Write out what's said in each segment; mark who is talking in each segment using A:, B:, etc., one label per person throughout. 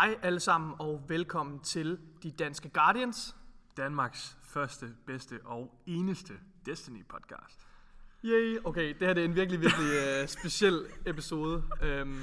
A: Hej alle sammen og velkommen til De Danske Guardians.
B: Danmarks første, bedste og eneste Destiny podcast.
A: Yay, okay, det her det er en virkelig, virkelig uh, speciel episode. Um,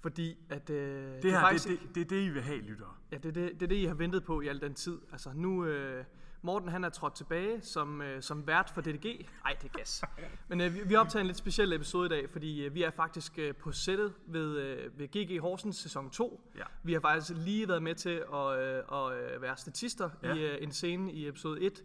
A: fordi at... Uh, det,
B: Det her,
A: faktisk,
B: det, det, det er det, I vil have, lyttere.
A: Ja, det er det, det, er det, I har ventet på i al den tid. Altså nu... Uh, Morten han er trådt tilbage som, uh, som vært for DDG. Nej, det er gas. Men uh, vi, vi optager en lidt speciel episode i dag, fordi uh, vi er faktisk uh, på sættet ved, uh, ved GG Horsens sæson 2.
B: Ja.
A: Vi har faktisk lige været med til at, uh, at uh, være statister
B: Ja.
A: i uh, en scene i episode 1.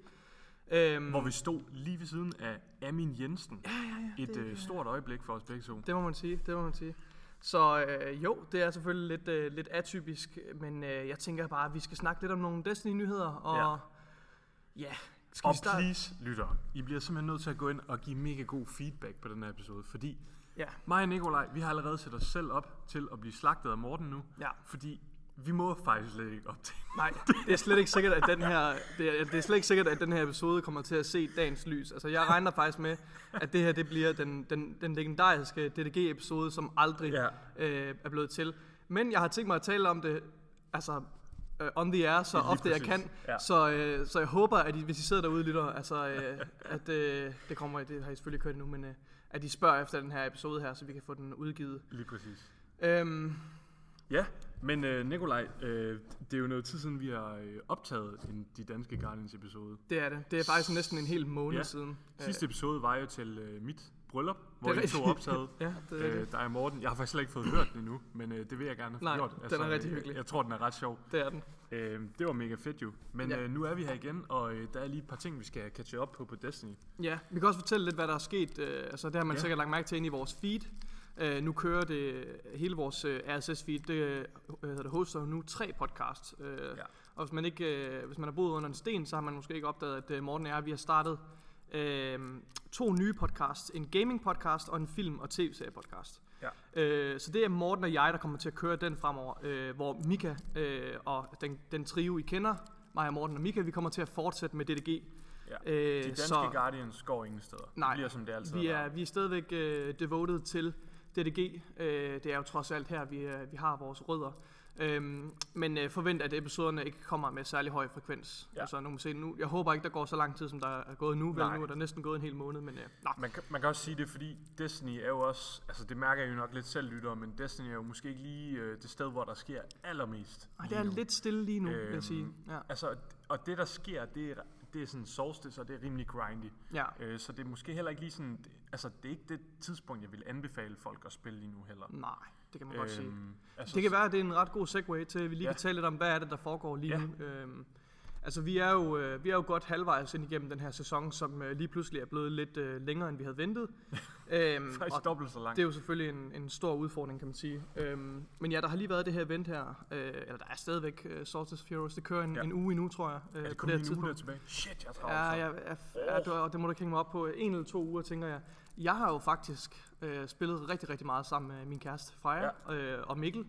A: Um,
B: Hvor vi stod lige ved siden af Amin Jensen.
A: Ja, ja, ja.
B: Et
A: det,
B: øh, stort øjeblik for os begge to.
A: det må man sige, det må man sige. Så øh, jo, det er selvfølgelig lidt, øh, lidt atypisk, men øh, jeg tænker bare, at vi skal snakke lidt om nogle Destiny-nyheder, og ja, ja skal
B: Og
A: vi starte?
B: please, lytter, I bliver simpelthen nødt til at gå ind og give mega god feedback på den her episode, fordi
A: Ja,
B: mig og Nikolaj, vi har allerede sat os selv op til at blive slagtet af Morten nu,
A: ja.
B: fordi vi må faktisk slet ikke op til.
A: Nej, det er slet ikke sikkert, at den her, det er, det er slet ikke sikkert, at den her episode kommer til at se dagens lys. Altså, jeg regner faktisk med, at det her det bliver den, den, den legendariske DDG-episode, som aldrig
B: Ja.
A: øh, er blevet til. Men jeg har tænkt mig at tale om det, altså øh, on the air, så
B: Lige
A: ofte jeg
B: præcis.
A: kan.
B: Ja.
A: Så, øh, så jeg håber, at I, hvis I sidder derude og lytter, altså, øh, at øh, det kommer, det har I selvfølgelig kørt nu, men øh, at I spørger efter den her episode her, så vi kan få den udgivet.
B: Lige præcis.
A: Øhm,
B: Ja, men øh, Nikolaj, øh, det er jo noget tid siden, vi har øh, optaget en De Danske Guardians episode.
A: det er det. Det er faktisk næsten en hel måned
B: Ja.
A: siden.
B: Sidste episode var jo til øh, mit bryllup, hvor
A: Det er
B: I to optaget.
A: Ja, det er det.
B: Øh, der er Morten. Jeg har faktisk slet ikke fået hørt den endnu, men øh, det vil jeg gerne have
A: Nej,
B: gjort.
A: den er rigtig
B: øh,
A: hyggelig.
B: Jeg tror, den er ret sjov.
A: Det er den.
B: Øh, det var mega fedt jo. Men
A: Ja.
B: øh, nu er vi her igen, og øh, der er lige et par ting, vi skal catche op på på Destiny.
A: Ja, vi kan også fortælle lidt, hvad der er sket. Øh, altså, det har man
B: Ja.
A: sikkert lagt mærke til inde i vores feed. Øh, nu kører det hele vores øh, RSS-feed. Det, øh, hedder det hoster nu tre podcasts. Øh,
B: Ja.
A: Og hvis man, ikke, øh, hvis man har boet under en sten, så har man måske ikke opdaget, at øh, Morten og jeg, vi har startet øh, to nye podcasts. En gaming-podcast og en film- og tv-serie-podcast.
B: Ja.
A: Øh, så det er Morten og jeg, der kommer til at køre den fremover, øh, hvor Mika øh, og den, den trio, I kender, mig Morten og Mika, vi kommer til at fortsætte med DDG.
B: Ja.
A: Øh,
B: De danske Guardians går ingen steder.
A: Nej,
B: det bliver som det altid
A: vi er,
B: været.
A: vi er stadigvæk øh, devoted til DDG. Øh, det er jo trods alt her, vi, øh, vi har vores rødder. Øhm, men øh, forvent, at episoderne ikke kommer med særlig høj frekvens.
B: Ja.
A: Altså, nu må se, nu, jeg håber ikke, der går så lang tid, som der er gået nu. Vel,
B: Nej.
A: nu er der næsten gået en hel måned, men øh, nå.
B: Man kan, man kan også sige det, fordi Destiny er jo også, altså det mærker jeg jo nok lidt selv lytter, men Destiny er jo måske ikke lige øh, det sted, hvor der sker allermest.
A: Ej, det er
B: nu.
A: lidt stille lige nu, øhm, vil jeg
B: Øhm,
A: sige. Ja.
B: Altså, og det der sker, det er, det er sådan solstice, og det er rimelig grindy.
A: ja.
B: Øh, så det er måske heller ikke lige sådan, altså det er ikke det tidspunkt, jeg vil anbefale folk at spille lige nu heller.
A: Nej, det kan man godt sige.
B: altså,
A: Det kan være, at det er en ret god segue til, at vi lige
B: Ja.
A: kan tale lidt om, hvad er det, der foregår lige
B: Ja.
A: nu. Øhm, altså, vi er, jo, øh, vi er jo godt halvvejs ind igennem den her sæson, som øh, lige pludselig er blevet lidt øh, længere, end vi havde ventet. øhm,
B: Faktisk
A: og
B: dobbelt så langt.
A: det er jo selvfølgelig en, en stor udfordring, kan man sige. Øhm, men ja, der har lige været det her event her, øh, eller der er stadigvæk øh, Solstice Heroes. Det kører en,
B: Ja.
A: en uge endnu, tror jeg. Øh,
B: er det
A: på
B: kun
A: her
B: lige en uge der tilbage? Shit, jeg
A: Ja,
B: tager
A: ja, ja, ja det, og det må du ikke hænge mig op på. En eller to uger, tænker jeg. Jeg har jo faktisk øh, spillet rigtig, rigtig meget sammen med min kæreste Freja ja. øh, og Mikkel.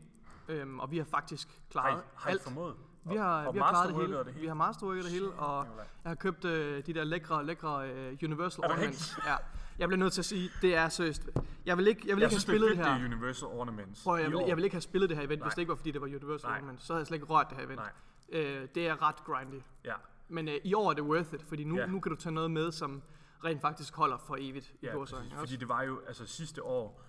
A: Øhm, og vi har faktisk
B: Har
A: klaret
B: I, har I
A: alt.
B: formået?
A: Vi har,
B: og
A: vi har klaret det hele.
B: det hele?
A: Vi har masterworket det hele, og jeg har købt øh, de der lækre, lækre øh, Universal
B: Er
A: Ornaments. Ja. Jeg bliver nødt til at sige, det er seriøst. Jeg vil ikke, jeg vil
B: Jeg
A: ikke have
B: synes, det er
A: spillet
B: fedt,
A: det
B: det
A: her.
B: er Universal Ornaments.
A: Prøv, jeg, vil, jeg vil ikke have spillet det her event,
B: Nej.
A: hvis det ikke var, fordi det var Universal
B: Nej.
A: Ornaments. Så havde jeg slet ikke rørt det her event.
B: Nej,
A: Øh, det er ret grindy.
B: ja.
A: Men øh, i år er det worth it, fordi nu,
B: Ja.
A: nu kan du tage noget med, som rent faktisk holder for evigt i
B: Ja,
A: gåsøjne.
B: præcis,
A: ikke
B: fordi det var jo, altså sidste år,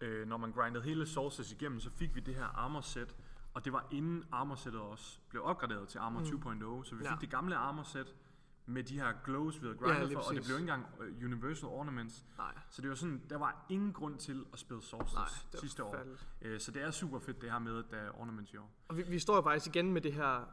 B: øh, når man grindede hele Solstice igennem, så fik vi det her armor set, og det var inden armor settet også blev opgraderet til armor
A: Mm.
B: 2.0, så vi fik
A: Ja.
B: det gamle armor set med de her glows, vi havde
A: Ja,
B: grindet
A: lige
B: for, og det
A: præcis.
B: blev ikke engang øh, Universal Ornaments.
A: Nej,
B: Så det var sådan, der var ingen grund til at spille
A: det
B: sidste år. Øh, så det er super fedt det her med, at der er ornaments i år.
A: Og vi, vi står jo faktisk igen med det her...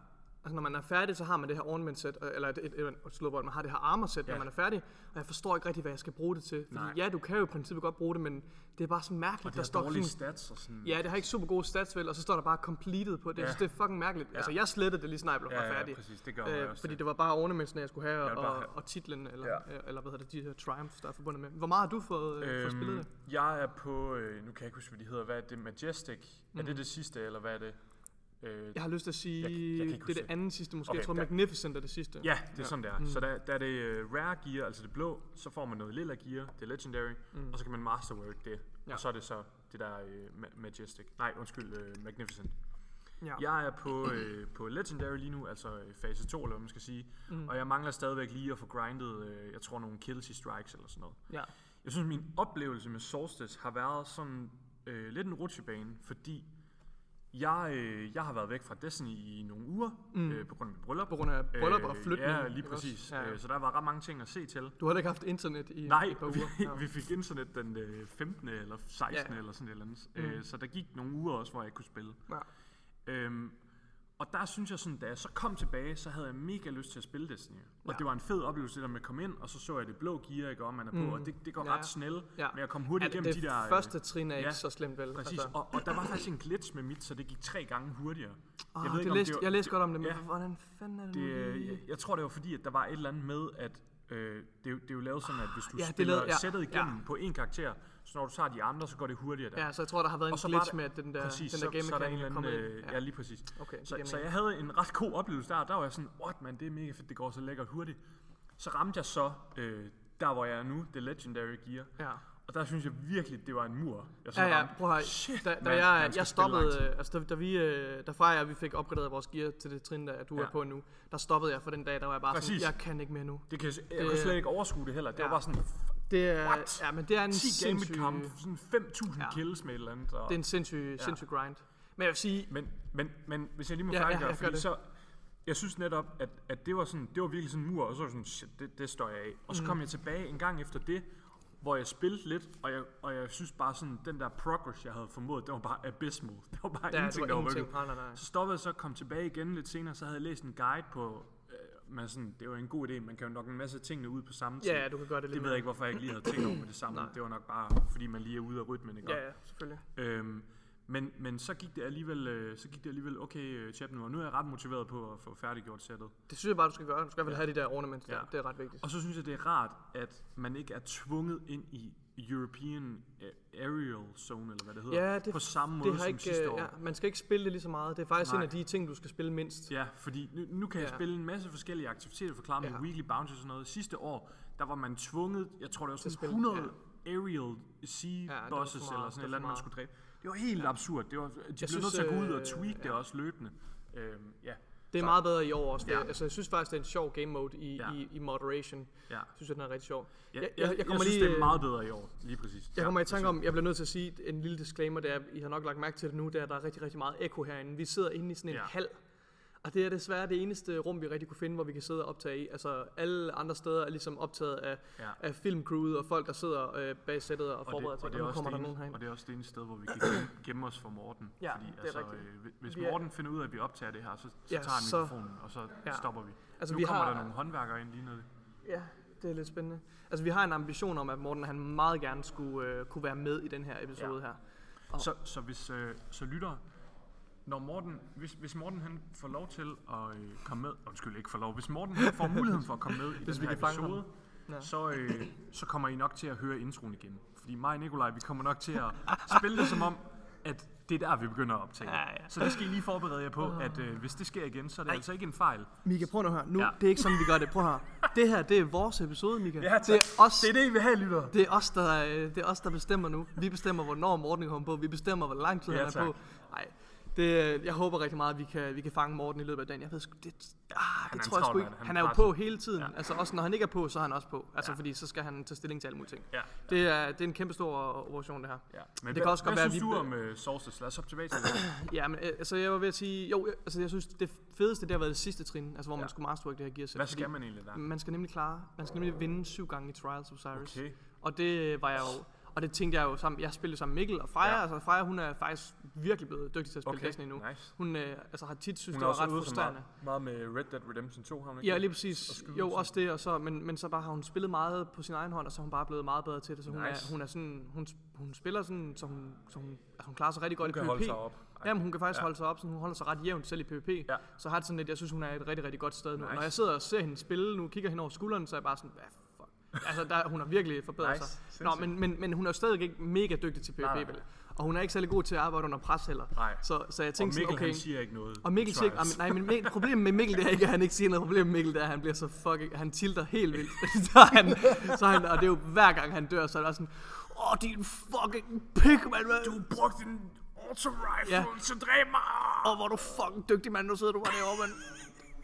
A: Altså når man er færdig, så har man det her ornament set, øh, eller et, et, et, slowboard, man har det her armor set, ja. Når man er færdig. Og jeg forstår ikke rigtig, hvad jeg skal bruge det til. Fordi
B: Nej.
A: ja, du kan jo i princippet godt bruge det, men det er bare så mærkeligt.
B: Og det
A: der står
B: dårlige
A: sådan,
B: stats og sådan.
A: Ja, det har ikke super gode stats vel, og så står der bare completed på det. Ja. Jeg synes, det er fucking mærkeligt. Ja. Altså, jeg slettede det lige snart, jeg blev
B: ja,
A: ja,
B: ja,
A: færdig.
B: præcis, det gør
A: Øh,
B: også.
A: fordi det var bare ornamentsene, jeg skulle have,
B: Jeg
A: og,
B: have-
A: og titlen, eller,
B: Ja.
A: ja. eller hvad hedder det, de her triumphs, der er forbundet med. Hvor meget har du fået, øh, fået spillet det?
B: Jeg er på, øh, nu kan jeg ikke huske, hvad de hedder, hvad er det, Majestic? Mm. Er
A: Mhm.
B: det det sidste, eller hvad er det? Øh,
A: Jeg har lyst til at sige,
B: Jeg- jeg
A: det er det
B: det.
A: andet sidste måske.
B: Okay,
A: jeg tror,
B: der-
A: Magnificent er det sidste.
B: Ja, det er
A: Ja.
B: sådan, det er.
A: Mm.
B: Så der, der er det uh, rare gear, altså det blå, så får man noget lilla gear, det er legendary,
A: Mm.
B: og så kan man masterwork det,
A: Ja.
B: og så er det så det der uh, ma- majestic. Nej, undskyld, uh, magnificent.
A: Ja.
B: Jeg er på, øh, på Legendary lige nu, altså øh, fase 2, eller hvad man skal sige. Mm. Og jeg mangler stadigvæk lige at få grindet, øh, jeg tror, nogle kills i strikes eller sådan noget.
A: Ja.
B: Jeg synes, min oplevelse med Solstice har været sådan øh, lidt en rutsjebane, fordi jeg, øh, jeg har været væk fra Destiny i nogle uger, mm. øh, på grund af mit bryllup.
A: På grund af bryllup og flytning.
B: Ja, lige præcis.
A: Ja, ja.
B: Øh, så der var ret mange ting at se til.
A: Du har ikke haft internet i
B: Nej,
A: et par
B: vi,
A: uger. Ja.
B: vi fik internet den øh, 15. eller 16.
A: Ja.
B: eller sådan et eller andet.
A: Mm.
B: Øh, så der gik nogle uger også, hvor jeg ikke kunne spille.
A: Ja.
B: Øhm, og der synes jeg sådan, da jeg så kom tilbage, så havde jeg mega lyst til at spille Destiny. Og
A: Ja.
B: det var en fed oplevelse, det der med at komme ind, og så så jeg det blå gear, ikke, og man er på,
A: Mm.
B: og det, det går
A: Ja.
B: ret snel
A: Ja.
B: med at komme hurtigt
A: Ja,
B: igennem
A: det
B: de der... øh,
A: første trin er ikke
B: ja,
A: så slemt, vel?
B: Præcis,
A: Altså,
B: og, og der var faktisk en glitch med mit, så det gik tre gange hurtigere.
A: oh,
B: ved
A: det
B: ikke,
A: læste,
B: det var-
A: jeg læste godt om det, men
B: ja.
A: hvordan fanden er det,
B: Det, øh, jeg, jeg tror, det var fordi, at der var et eller andet med, at øh, det, er jo- det er jo lavet sådan, at hvis du
A: Ja, det er
B: spiller
A: lavet- ja,
B: sættet igennem
A: ja.
B: på en karakter, så når du tager de andre, så går det hurtigere der.
A: Ja, så jeg tror, der har været
B: Og
A: en
B: så
A: glitch
B: der-
A: med, at den der,
B: Præcis,
A: den
B: så,
A: der game
B: så er der en eller
A: er
B: anden, øh, ja. lige præcis.
A: Okay,
B: Så, så jeg havde en ret god oplevelse der, der var jeg sådan, what man, det er mega fedt, det går så lækkert hurtigt. Så ramte jeg så, øh, der hvor jeg er nu, det Legendary Gear,
A: Ja.
B: og der synes jeg virkelig, det var en mur. Jeg så
A: Ja, ja, prøv at.
B: Shit,
A: da, da
B: man,
A: jeg,
B: man
A: jeg stoppede, øh, altså da, da vi, øh, da Freja og vi fik opgraderet vores gear til det trin, der du
B: Ja.
A: er på nu, der stoppede jeg for den dag, der var jeg bare
B: Præcis.
A: sådan, jeg kan ikke mere nu.
B: Det kan, jeg, jeg
A: det-
B: kunne slet ikke overskue det heller. Det
A: Ja.
B: var bare sådan
A: Det er,
B: What?
A: ja, men det er en
B: 10 game
A: sindssyg,
B: kamp, sådan 5.000
A: Ja.
B: kills med et eller andet. Og,
A: det er en sindssyg, sindssyg grind. Men jeg vil sige,
B: Men, men, men hvis jeg lige må
A: Ja, ja,
B: færdiggøre,
A: ja,
B: fordi så, jeg synes netop, at, at det var sådan, det var virkelig sådan en mur, og så var sådan, shit, det, det står jeg af. Og så kom
A: Mm.
B: jeg tilbage en gang efter det, hvor jeg spillede lidt, og jeg, og jeg synes bare sådan, den der progress, jeg havde formået, det var bare abysmal. Det var bare
A: ja,
B: ingenting, der
A: var ingenting. Nej, nej, nej.
B: Så stoppede jeg så, kom tilbage igen lidt senere, så havde jeg læst en guide på, men sådan, det var en god idé, man kan jo nok en masse tingene ud på samme tid.
A: Ja, ja, du kan gøre det lidt
B: det ved jeg ikke, hvorfor jeg ikke lige havde tænkt over det samme.
A: Nej.
B: Det var nok bare, fordi man lige er ude af rytmen, ikke?
A: Ja, ja, selvfølgelig.
B: Øhm, men, men så gik det alligevel, øh, så gik det alligevel okay, øh, chat nu, og nu er jeg ret motiveret på at få færdiggjort sættet.
A: Det synes jeg bare, du skal gøre. Du skal i hvert fald
B: Ja.
A: have de der ornaments der.
B: Ja.
A: Det er ret vigtigt.
B: Og så synes jeg, det er rart, at man ikke er tvunget ind i European øh, Aerial Zone, eller hvad det hedder,
A: Ja, det,
B: på samme måde
A: det har
B: som
A: ikke,
B: sidste år.
A: ja, man skal ikke spille det lige så meget. Det er faktisk
B: Nej.
A: en af de ting, du skal spille mindst.
B: Ja, fordi nu, nu kan jeg
A: Ja.
B: spille en masse forskellige aktiviteter, forklare med
A: Ja.
B: weekly bounties og sådan noget. Sidste år, der var man tvunget, jeg tror det var sådan
A: spille,
B: 100 aerial sea
A: for
B: bosses
A: meget,
B: eller
A: det
B: sådan et eller andet, man skulle dræbe. Det var helt absurd. Det var, de blev nødt til at gå ud og
A: øh,
B: tweak det
A: ja.
B: også løbende. Øhm, ja.
A: Det er
B: Så-
A: meget bedre i år også. Det,
B: Ja.
A: altså, jeg synes faktisk, det er en sjov game mode i,
B: Ja.
A: i, i moderation.
B: Ja.
A: Jeg synes, den er rigtig sjov.
B: Jeg,
A: Jeg-
B: jeg,
A: kommer
B: jeg synes,
A: lige,
B: det er
A: øh,
B: meget bedre i år, lige præcis.
A: Jeg kommer i tanke om, jeg bliver nødt til at sige en lille disclaimer, det er, I har nok lagt mærke til det nu, det er, at der er rigtig, rigtig meget ekko herinde. Vi sidder inde i sådan en
B: Ja.
A: hal, og det er desværre det eneste rum, vi rigtig kunne finde, hvor vi kan sidde og optage i. Altså alle andre steder er ligesom optaget af,
B: Ja.
A: af filmcrewet og folk, der sidder øh, bag sættet og
B: Og det,
A: forbereder
B: og,
A: ting.
B: det er
A: nu
B: også
A: kommer
B: det
A: der nogen herinde.
B: og det er også det ene sted, hvor vi kan gemme, os for Morten.
A: Ja,
B: fordi,
A: det er
B: altså,
A: rigtigt.
B: øh, hvis
A: Vi er-
B: Morten finder ud af, at vi optager det her, så, så
A: Ja,
B: tager han
A: så-
B: mikrofonen, og så
A: Ja.
B: stopper vi.
A: Altså,
B: nu
A: vi
B: kommer
A: har-
B: der nogle håndværkere ind lige nede.
A: Ja, det er lidt spændende. Altså vi har en ambition om, at Morten han meget gerne skulle øh, kunne være med i den her episode
B: Ja.
A: her. Og-
B: Så, så hvis øh, så lytter, når Morten, hvis, hvis Morten han får lov til at øh, komme med, undskyld ikke får lov, hvis Morten han får muligheden for at komme med i
A: Hvis
B: den her episode,
A: Ja.
B: så, øh, så kommer I nok til at høre introen igen. Fordi mig og Nikolaj, vi kommer nok til at spille det som om, at det er der, vi begynder at optage.
A: Ja, ja.
B: Så det skal I lige forberede jer på, at øh, hvis det sker igen, så er det
A: Ej.
B: altså ikke en fejl.
A: Mika, prøv nu at høre. Nu,
B: Ja.
A: det er ikke sådan, vi gør det. Prøv høre. Det her, det er vores episode, Mika.
B: Ja, tak.
A: det er os,
B: Det er det, I vil have, lytter.
A: det er os, der, øh, det er os, der bestemmer nu. Vi bestemmer, hvornår Morten kommer på. Vi bestemmer, hvor lang tid
B: Ja,
A: han er
B: tak.
A: på. Nej, det, øh, jeg håber rigtig meget, at vi kan, vi kan fange Morten i løbet af dagen. Jeg ved sgu, det, ah, det
B: en
A: tror jeg sgu ikke.
B: Han
A: Han,
B: er
A: jo på hele tiden.
B: Ja.
A: Altså også når han ikke er på, så er han også på. Altså
B: Ja.
A: fordi så skal han tage stilling til alle mulige ting.
B: Ja.
A: Det er, det er en kæmpe stor operation, det her.
B: ja. Men
A: Det
B: hvad,
A: kan også godt
B: hvad
A: være,
B: synes du om øh, Solstice? Lad os hoppe tilbage til det.
A: Ja, men øh, altså jeg var ved at sige, jo, altså jeg synes, det fedeste, det har været det sidste trin, altså hvor
B: Ja.
A: man skulle masterwork det her gearset.
B: Hvad skal man egentlig der?
A: Man skal nemlig klare, man skal nemlig vinde syv gange i Trials of Cyrus.
B: Okay.
A: Og det var jeg jo, og det tænkte jeg jo sammen, jeg spillede sammen med Mikkel og Freja,
B: Ja.
A: altså Freja hun er faktisk virkelig blevet dygtig til at spille
B: Okay,
A: Destiny nu.
B: nice.
A: Hun øh, altså, har tit synes,
B: Hun
A: det
B: er
A: var ret frustrerende.
B: meget, meget med Red Dead Redemption 2, har hun ikke
A: Ja, lige
B: Og
A: præcis.
B: skyde
A: Jo, også det, og så, men, men så bare har hun spillet meget på sin egen hånd, og så er hun bare blevet meget bedre til det. Så hun,
B: Nice.
A: er, hun er sådan, hun, hun spiller sådan, så hun, så hun, altså hun klarer sig rigtig godt
B: Hun
A: i
B: holde
A: PvP.
B: sig op.
A: Jamen, hun kan faktisk
B: Ja.
A: holde sig op, så hun holder sig ret jævnt selv i PvP.
B: Ja.
A: Så har det sådan lidt, jeg synes, hun er et rigtig, rigtig godt sted nu.
B: Nice.
A: Når jeg sidder og ser hende spille nu, kigger hende over skulderen, så er jeg bare sådan, hvad. Altså, der, hun har virkelig forbedret
B: Nice.
A: sig. Nå, men, men, men hun er stadig ikke mega dygtig til PvP,
B: Nej?
A: Og hun er ikke særlig god til at arbejde under pres heller.
B: Nej.
A: Så, så jeg
B: Og
A: tænkte
B: Mikkel,
A: sådan, okay...
B: han siger ikke noget.
A: Og Mikkel siger,
B: trials.
A: nej, men Mikkel, problemet med Mikkel det er ikke, at han ikke siger noget. Problemet med Mikkel det er, at han bliver så fucking, han tilter helt vildt. så han, så han, og det er jo hver gang han dør, så er der sådan, åh, din fucking pik, mand.
B: Du brugte din... auto-rifle,
A: Ja.
B: så dræb mig!
A: Åh, hvor er du fucking dygtig, mand. Nu sidder du bare derovre, mand.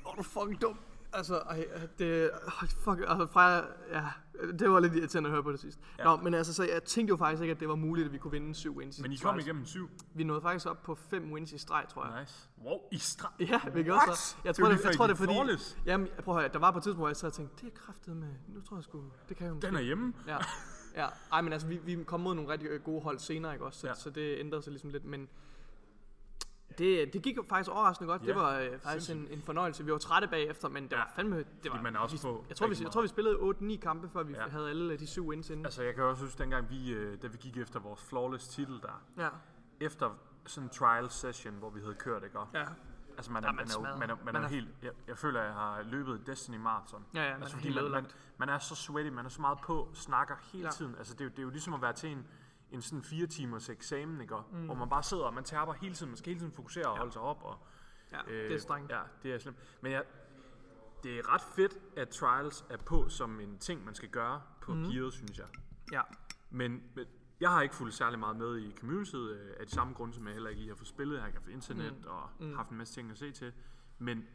A: Hvor du fucking dum. Altså, ej, det... Oh, fuck, altså, fra, ja, det var lidt irriterende at høre på det sidst. Ja. Nå, men altså, så jeg tænkte jo faktisk ikke, at det var muligt, at vi kunne vinde syv wins.
B: Men I
A: i
B: kom
A: trials.
B: igennem syv.
A: Vi nåede faktisk op på fem wins i streg, tror jeg.
B: Nice. Wow, i strand.
A: Ja, vi gjorde så. Jeg tror, det, jeg
B: før,
A: tror,
B: I
A: det er fordi...
B: flawless.
A: Jamen, prøv at høre, der var på et tidspunkt, hvor jeg sad og tænkte, det er kraftet med... Nu tror jeg sgu, det kan jo
B: Den er hjemme.
A: Ja, ja. Ej, men altså, vi, vi kom mod nogle rigtig gode hold senere, ikke også? Så,
B: ja.
A: så det ændrede sig ligesom lidt, men det, det gik jo faktisk overraskende godt.
B: Ja,
A: det var øh, faktisk en, en fornøjelse. Vi var trætte bagefter, men det
B: Ja.
A: var fandme... Det var,
B: man også
A: vi,
B: på
A: jeg, tror, vi, jeg tror, vi spillede 8-9 kampe, før vi
B: Ja.
A: havde alle de syv wins inden.
B: Altså, jeg kan også huske, dengang vi, øh, da vi gik efter vores flawless titel der,
A: Ja,
B: efter sådan en trial session, hvor vi havde kørt, ikke?
A: Ja.
B: Altså, man er,
A: Ja, man
B: man er, jo- man er, man er,
A: Man er-
B: helt... Jeg, jeg føler, jeg har løbet Destiny Marathon.
A: Ja, ja, man
B: altså,
A: er
B: fordi man, man, man er så sweaty, man er så meget på, snakker hele
A: Ja.
B: tiden. Altså, det er, jo, det er jo ligesom at være til en, en sådan fire timers eksamen, ikke? Mm. Hvor man bare sidder, og man taber hele tiden. Man skal hele tiden fokusere og holde sig op. Og,
A: ja det er strengt.
B: Ja, det er slemt. Men jeg, det er ret fedt, at trials er på som en ting, man skal gøre på mm. gearet, synes jeg.
A: Ja.
B: Men, men jeg har ikke fulgt særlig meget med i communityet øh, af de samme grunde, som jeg heller ikke lige har fået spillet. Jeg har ikke haft internet mm. og mm. haft en masse ting at se til. Men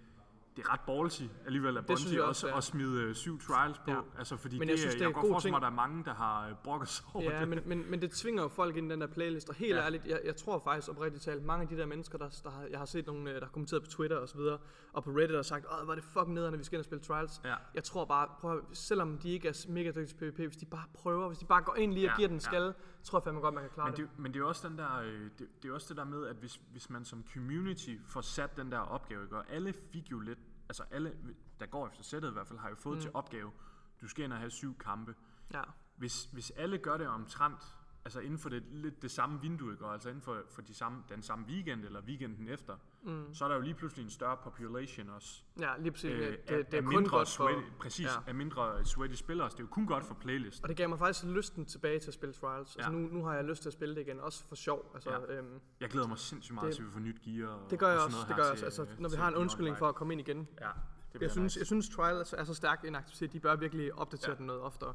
B: det er ret ballsy alligevel at
A: Det synes
B: Bungie også
A: også, ja.
B: at smide øh, syv trials på.
A: Ja.
B: Altså fordi
A: Men
B: det,
A: jeg synes,
B: jeg,
A: det er
B: jeg
A: god
B: godt forestille mig,
A: ting.
B: at der er mange, der har øh, brokket sig over
A: Ja,
B: det.
A: men, men, men det tvinger jo folk ind i den der playlist, og helt
B: Ja.
A: ærligt, jeg, jeg tror faktisk oprigtigt talt, mange af de der mennesker, der, der har, jeg har set nogle, øh, der har kommenteret på Twitter og så videre, og på Reddit og sagt, åh, er det fucking nederne, vi skal ind og spille Trials.
B: Ja.
A: Jeg tror bare, prøv, selvom de ikke er mega dygtige til PvP, hvis de bare prøver, hvis de bare går ind lige og
B: Ja,
A: giver den
B: ja.
A: skalle, tror jeg fandme godt, man kan klare
B: Men
A: det.
B: det, men det er også den der, øh, det, det er også det der med, at hvis, hvis man som community får sat den der opgave, ikke? og alle fik jo lidt, altså alle, der går efter sættet i hvert fald, har jo fået mm. til opgave, du skal ind og have syv kampe.
A: Ja.
B: Hvis, hvis alle gør det omtrent, altså inden for det, lidt det samme vindue, ikke? og altså inden for, for de samme, den samme weekend, eller weekenden efter, mm. så er der jo lige pludselig en større population også.
A: ja, lige præcis.
B: Øh,
A: det,
B: af,
A: det, det
B: af
A: er kun
B: mindre
A: godt for...
B: sweaty, præcis,
A: Ja.
B: af mindre sweaty spillere, det er jo kun godt for playlist.
A: Og det gav mig faktisk lysten tilbage til at spille Trials. Altså
B: Ja.
A: nu, nu har jeg lyst til at spille det igen, også for sjov. Altså,
B: Ja.
A: øhm,
B: Jeg glæder mig sindssygt meget
A: Det-
B: til, at vi får nyt gear. Og,
A: det gør jeg
B: og
A: også,
B: sådan
A: det
B: noget
A: gør
B: her
A: jeg også.
B: til-
A: Altså, når vi har en undskyldning for at komme ind igen.
B: Ja, det
A: Jeg synes,
B: nice.
A: jeg synes Trials er så stærk en aktivitet, de bør virkelig opdatere
B: ja.
A: den noget oftere.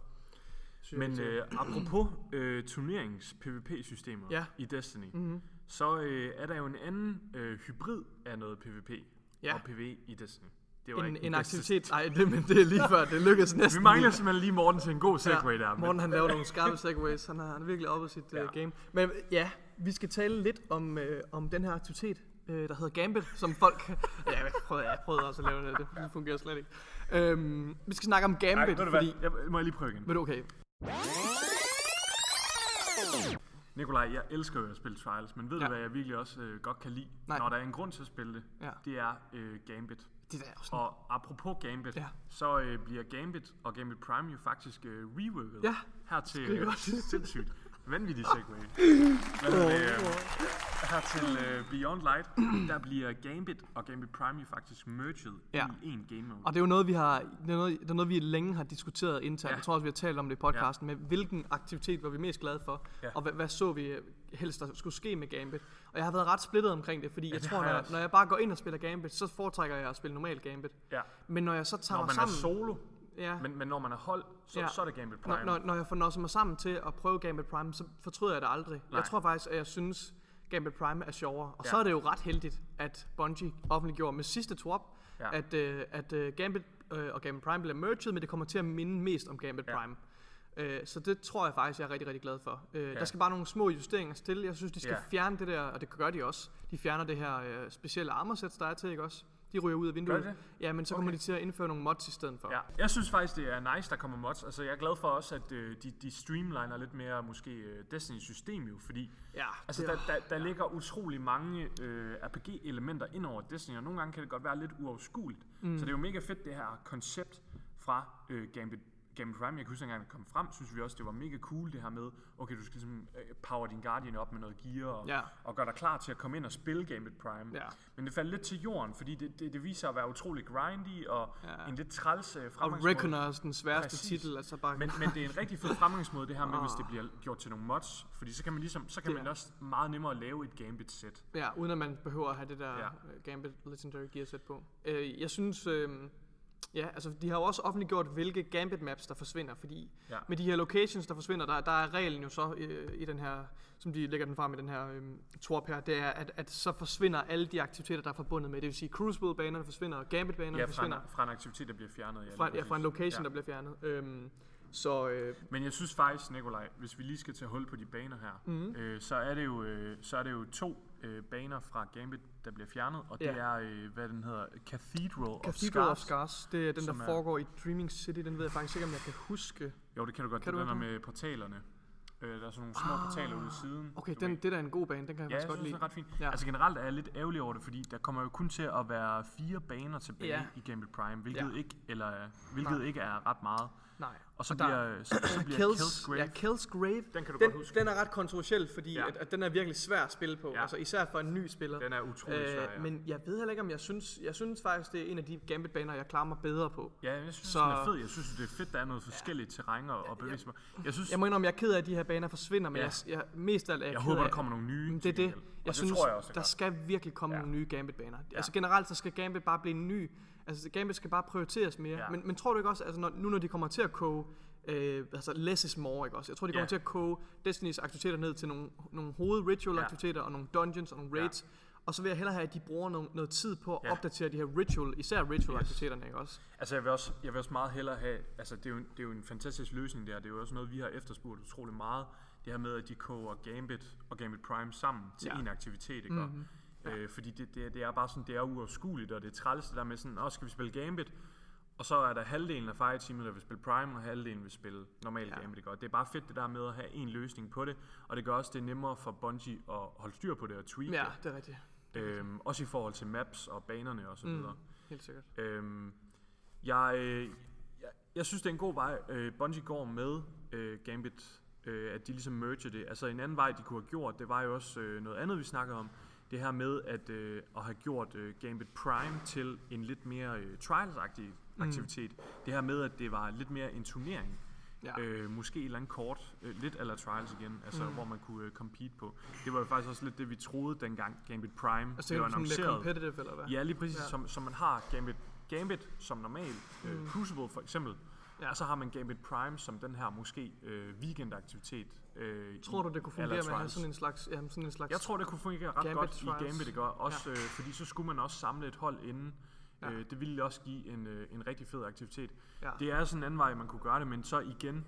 B: Men øh, apropos øh, turnerings-PvP-systemer
A: Ja.
B: i Destiny,
A: Mhm.
B: så øh, er der jo en anden øh, hybrid af noget PvP
A: Ja.
B: og PvE i Destiny. Det var
A: en,
B: ikke
A: en aktivitet, nej, det, men det er lige før, det lykkedes næsten.
B: Vi mangler simpelthen lige Morten til en god segway
A: ja,
B: der. men-
A: Morten han laver nogle skarpe segways, han har, han har virkelig oppet sit ja.
B: Ja.
A: uh, game. Men ja, vi skal tale lidt om, øh, om den her aktivitet, øh, der hedder Gambit, som folk... ja, jeg prøvede, jeg prøvede også at lave det, det fungerer slet ikke. Øhm, vi skal snakke om
B: Ej,
A: Gambit,
B: du
A: fordi...
B: hvad? Jeg, må jeg lige prøve igen?
A: Du, okay,
B: Nikolaj, jeg elsker jo at spille Trials, men ved
A: Ja.
B: du, hvad jeg virkelig også øh, godt kan lide?
A: Nej.
B: Når der er en grund til at spille det,
A: Ja.
B: det er øh, Gambit.
A: det der er sådan...
B: Og apropos Gambit,
A: Ja.
B: så øh, bliver Gambit og Gambit Prime jo faktisk øh, reworket
A: Ja,
B: her til øh, sindssygt. Vanvittig segway. Hvad hedder det, øh, her til øh, Beyond Light, der bliver Gambit og Gambit Prime jo faktisk merged
A: Ja.
B: i en game mode.
A: Og det er jo noget, vi har, det er noget, det er noget, vi længe har diskuteret internt.
B: Ja.
A: Jeg tror også, vi har talt om det i podcasten, med hvilken aktivitet var vi mest glade for,
B: Ja.
A: og hvad, hvad så vi helst, der skulle ske med Gambit. Og jeg har været ret splittet omkring det, fordi jeg
B: det
A: tror, når
B: jeg
A: jeg, når jeg bare går ind og spiller Gambit, så foretrækker jeg at spille normal Gambit.
B: Ja.
A: Men når jeg så tager
B: Når
A: mig
B: man er
A: sammen...
B: solo,
A: ja,
B: men, men når man er hold, så,
A: Ja.
B: så er det Gambit Prime.
A: når, når, når jeg får nået mig sammen til at prøve Gambit Prime, så fortryder jeg det aldrig.
B: Nej.
A: Jeg tror faktisk, at jeg synes, Gambit Prime er sjovere. Og
B: Ja.
A: så er det jo ret heldigt, at Bungie offentliggjorde med sidste twop,
B: Ja.
A: at, øh, at øh, Gambit øh, og Gambit Prime bliver merged, men det kommer til at minde mest om Gambit
B: Ja.
A: Prime. Øh, så det tror jeg faktisk, jeg er rigtig, rigtig glad for. Øh,
B: Ja.
A: Der skal bare nogle små justeringer til. Jeg synes, de skal
B: Ja.
A: fjerne det der, og det gør de også. De fjerner det her øh, specielle armorsæt, der er til, ikke også? De ryger ud af vinduet.
B: Gør de
A: Ja, men så kommer
B: Okay.
A: de til at indføre nogle mods i stedet for.
B: Ja, jeg synes faktisk, det er nice, der kommer mods. Altså, jeg er glad for også, at øh, de, de streamliner lidt mere måske øh, Destiny's system jo, fordi
A: ja
B: altså,
A: det
B: der,
A: er-
B: der, der ligger utrolig mange øh, RPG-elementer ind over Destiny, og nogle gange kan det godt være lidt uoverskueligt. Mm. Så det er jo mega fedt, det her koncept fra øh, Gambit, Gambit Prime. Jeg kan huske, engang det kom frem, synes vi også, det var mega cool det her med, okay, du skal ligesom øh, power din Guardian op med noget gear, og,
A: Ja.
B: og gøre dig klar til at komme ind og spille Gambit Prime.
A: Ja.
B: Men det faldt lidt til jorden, fordi det, det, det viser at være utrolig grindy, og
A: Ja.
B: en lidt træls øh,
A: Og
B: fremgangsmåde.
A: Reckoner er den sværeste
B: Præcis.
A: titel, altså bare...
B: Men, men det er en rigtig fed fremgangsmåde, det her med, hvis
A: Ah.
B: det bliver gjort til nogle mods. Fordi så kan man ligesom, så kan
A: Det
B: man også meget nemmere lave et Gambit-sæt.
A: Ja, uden at man behøver at have det der
B: Ja.
A: ja. Gambit Legendary Gear set på. Øh, jeg synes, øh, Ja, altså de har jo også offentliggjort, hvilke Gambit maps, der forsvinder, fordi
B: Ja.
A: med de her locations, der forsvinder, der, der er reglen jo så øh, i den her, som de lægger den frem i den her øh, torp her, det er, at, at så forsvinder alle de aktiviteter, der er forbundet med. Det vil sige, Crucible-banerne forsvinder, Gambit-banerne
B: Ja, fra
A: forsvinder
B: en, fra en aktivitet, der bliver fjernet. Ja,
A: fra, ja, fra en location,
B: Ja.
A: der bliver fjernet. Øhm, så øh,
B: Men jeg synes faktisk, Nikolaj, hvis vi lige skal tage hul på de baner her,
A: Mhm.
B: øh, så, er det jo, øh, så er det jo to øh, baner fra Gambit, der bliver fjernet, og det
A: Ja.
B: er, øh, hvad den hedder, Cathedral, of
A: Cathedral of
B: Scars.
A: Scars, det er den, der
B: er-
A: foregår i Dreaming City. Den ved jeg faktisk ikke, om jeg kan huske.
B: Jo, det kan du godt.
A: Kan
B: det
A: du
B: den med portalerne. Øh, der er sådan nogle små
A: Ah,
B: portaler ude i siden.
A: Okay, den, det der er en god bane, den kan jeg
B: Ja,
A: faktisk godt lide.
B: det er ret fint.
A: Ja.
B: Altså generelt er jeg lidt ærgerlig over det, fordi der kommer jo kun til at være fire baner tilbage
A: Ja.
B: i Gambit Prime, hvilket,
A: Ja.
B: ikke, eller, hvilket
A: Nej.
B: ikke er ret meget.
A: Nej.
B: Og så
A: Og der-
B: bliver, så, så bliver
A: Kills,
B: Kills Grave.
A: Ja, Kills Grave.
B: Den kan du
A: Den,
B: godt huske.
A: den er ret kontroversiel, fordi
B: Ja.
A: ja. at, at den er virkelig svær at spille på.
B: Ja.
A: Ja. Altså især for en ny spiller.
B: Den er utrolig svær, ja.
A: Øh, men jeg ved heller ikke, om jeg synes... Jeg synes faktisk, det er en af de Gambit-baner, jeg klarer mig bedre på.
B: Ja, jeg synes,
A: Så-
B: den er fed. Jeg synes, det er fedt, der er noget forskelligt terræn og, og bevæge sig. på. Jeg synes,
A: Jeg må indrømme, jeg er ked af, at de her baner forsvinder, men
B: Ja.
A: ja. jeg, jeg, mest af alt er jeg,
B: jeg
A: ked
B: håber,
A: af,
B: der kommer nogle nye. Til
A: det er det. Jeg synes,
B: tror jeg også, det
A: der skal virkelig komme
B: Ja.
A: ja. nogle nye Gambit-baner. Ja. Altså generelt, så skal Gambit bare blive en ny... Altså Gambit skal bare prioriteres mere.
B: Ja.
A: Men, men tror du ikke også, altså når, nu når de kommer til at koge... Øh, altså less is more, ikke også? Jeg tror, de kommer
B: Ja.
A: til at koge Destinys aktiviteter ned til nogle, nogle hoved-ritual-aktiviteter og nogle dungeons og nogle raids. Og så vil jeg hellere have, at de bruger noget, noget tid på at
B: Ja.
A: opdatere de her ritual, især ritual-aktiviteterne, ikke også?
B: Altså, jeg vil, også, jeg vil også meget hellere have... Altså, det er, jo, en- det er jo en fantastisk løsning der. Det er jo også noget, vi har efterspurgt utrolig meget. Det her med, at de koger Gambit og Gambit Prime sammen til
A: Ja.
B: en aktivitet, ikke?
A: Mhm.
B: Øh, fordi det, det, det er bare sådan, det er uoverskueligt, og det er træls det der med sådan, åh, skal vi spille Gambit? Og så er der halvdelen af Fireteamet, der vil spille Prime, og halvdelen vil spille normal
A: Ja.
B: Gambit. Det er bare fedt det der med at have en løsning på det, og det gør også det nemmere for Bungie at holde styr på det og tweak
A: Ja,
B: det.
A: det er rigtigt.
B: Øhm, også i forhold til maps og banerne og så videre.
A: Mm, helt sikkert.
B: Øhm, jeg, øh, jeg, jeg synes, det er en god vej, øh, Bungie går med øh, Gambit, øh, at de ligesom merger det. Altså en anden vej, de kunne have gjort, det var jo også øh, noget andet, vi snakkede om. Det her med at, øh, at have gjort øh, Gambit Prime til en lidt mere øh, trials-agtig aktivitet. Det her med, at det var lidt mere en turnering.
A: Ja.
B: Øh, måske et eller andet kort, øh, lidt eller trials igen, altså
A: Mm.
B: hvor man kunne øh, compete på. Det var jo faktisk også lidt det, vi troede dengang Gambit Prime
A: Altså,
B: blev
A: er
B: annonceret.
A: competitive, eller hvad?
B: Ja, lige præcis,
A: Ja.
B: som, som man har Gambit, Gambit som normal, mm. øh,
A: Mm.
B: Crucible for eksempel,
A: Ja.
B: så har man Gambit Prime som den her måske øh, weekendaktivitet. Øh,
A: Tror du, det kunne fungere med have sådan en slags... Ja, sådan en slags
B: Jeg tror, det kunne fungere ret
A: Gambit
B: godt
A: trials.
B: i Gambit, ikke? Og Også, ja. øh, fordi så skulle man også samle et hold inden.
A: Ja.
B: Øh, det ville også give en, øh, en rigtig fed aktivitet.
A: Ja.
B: Det er sådan en anden vej, man kunne gøre det, men så igen,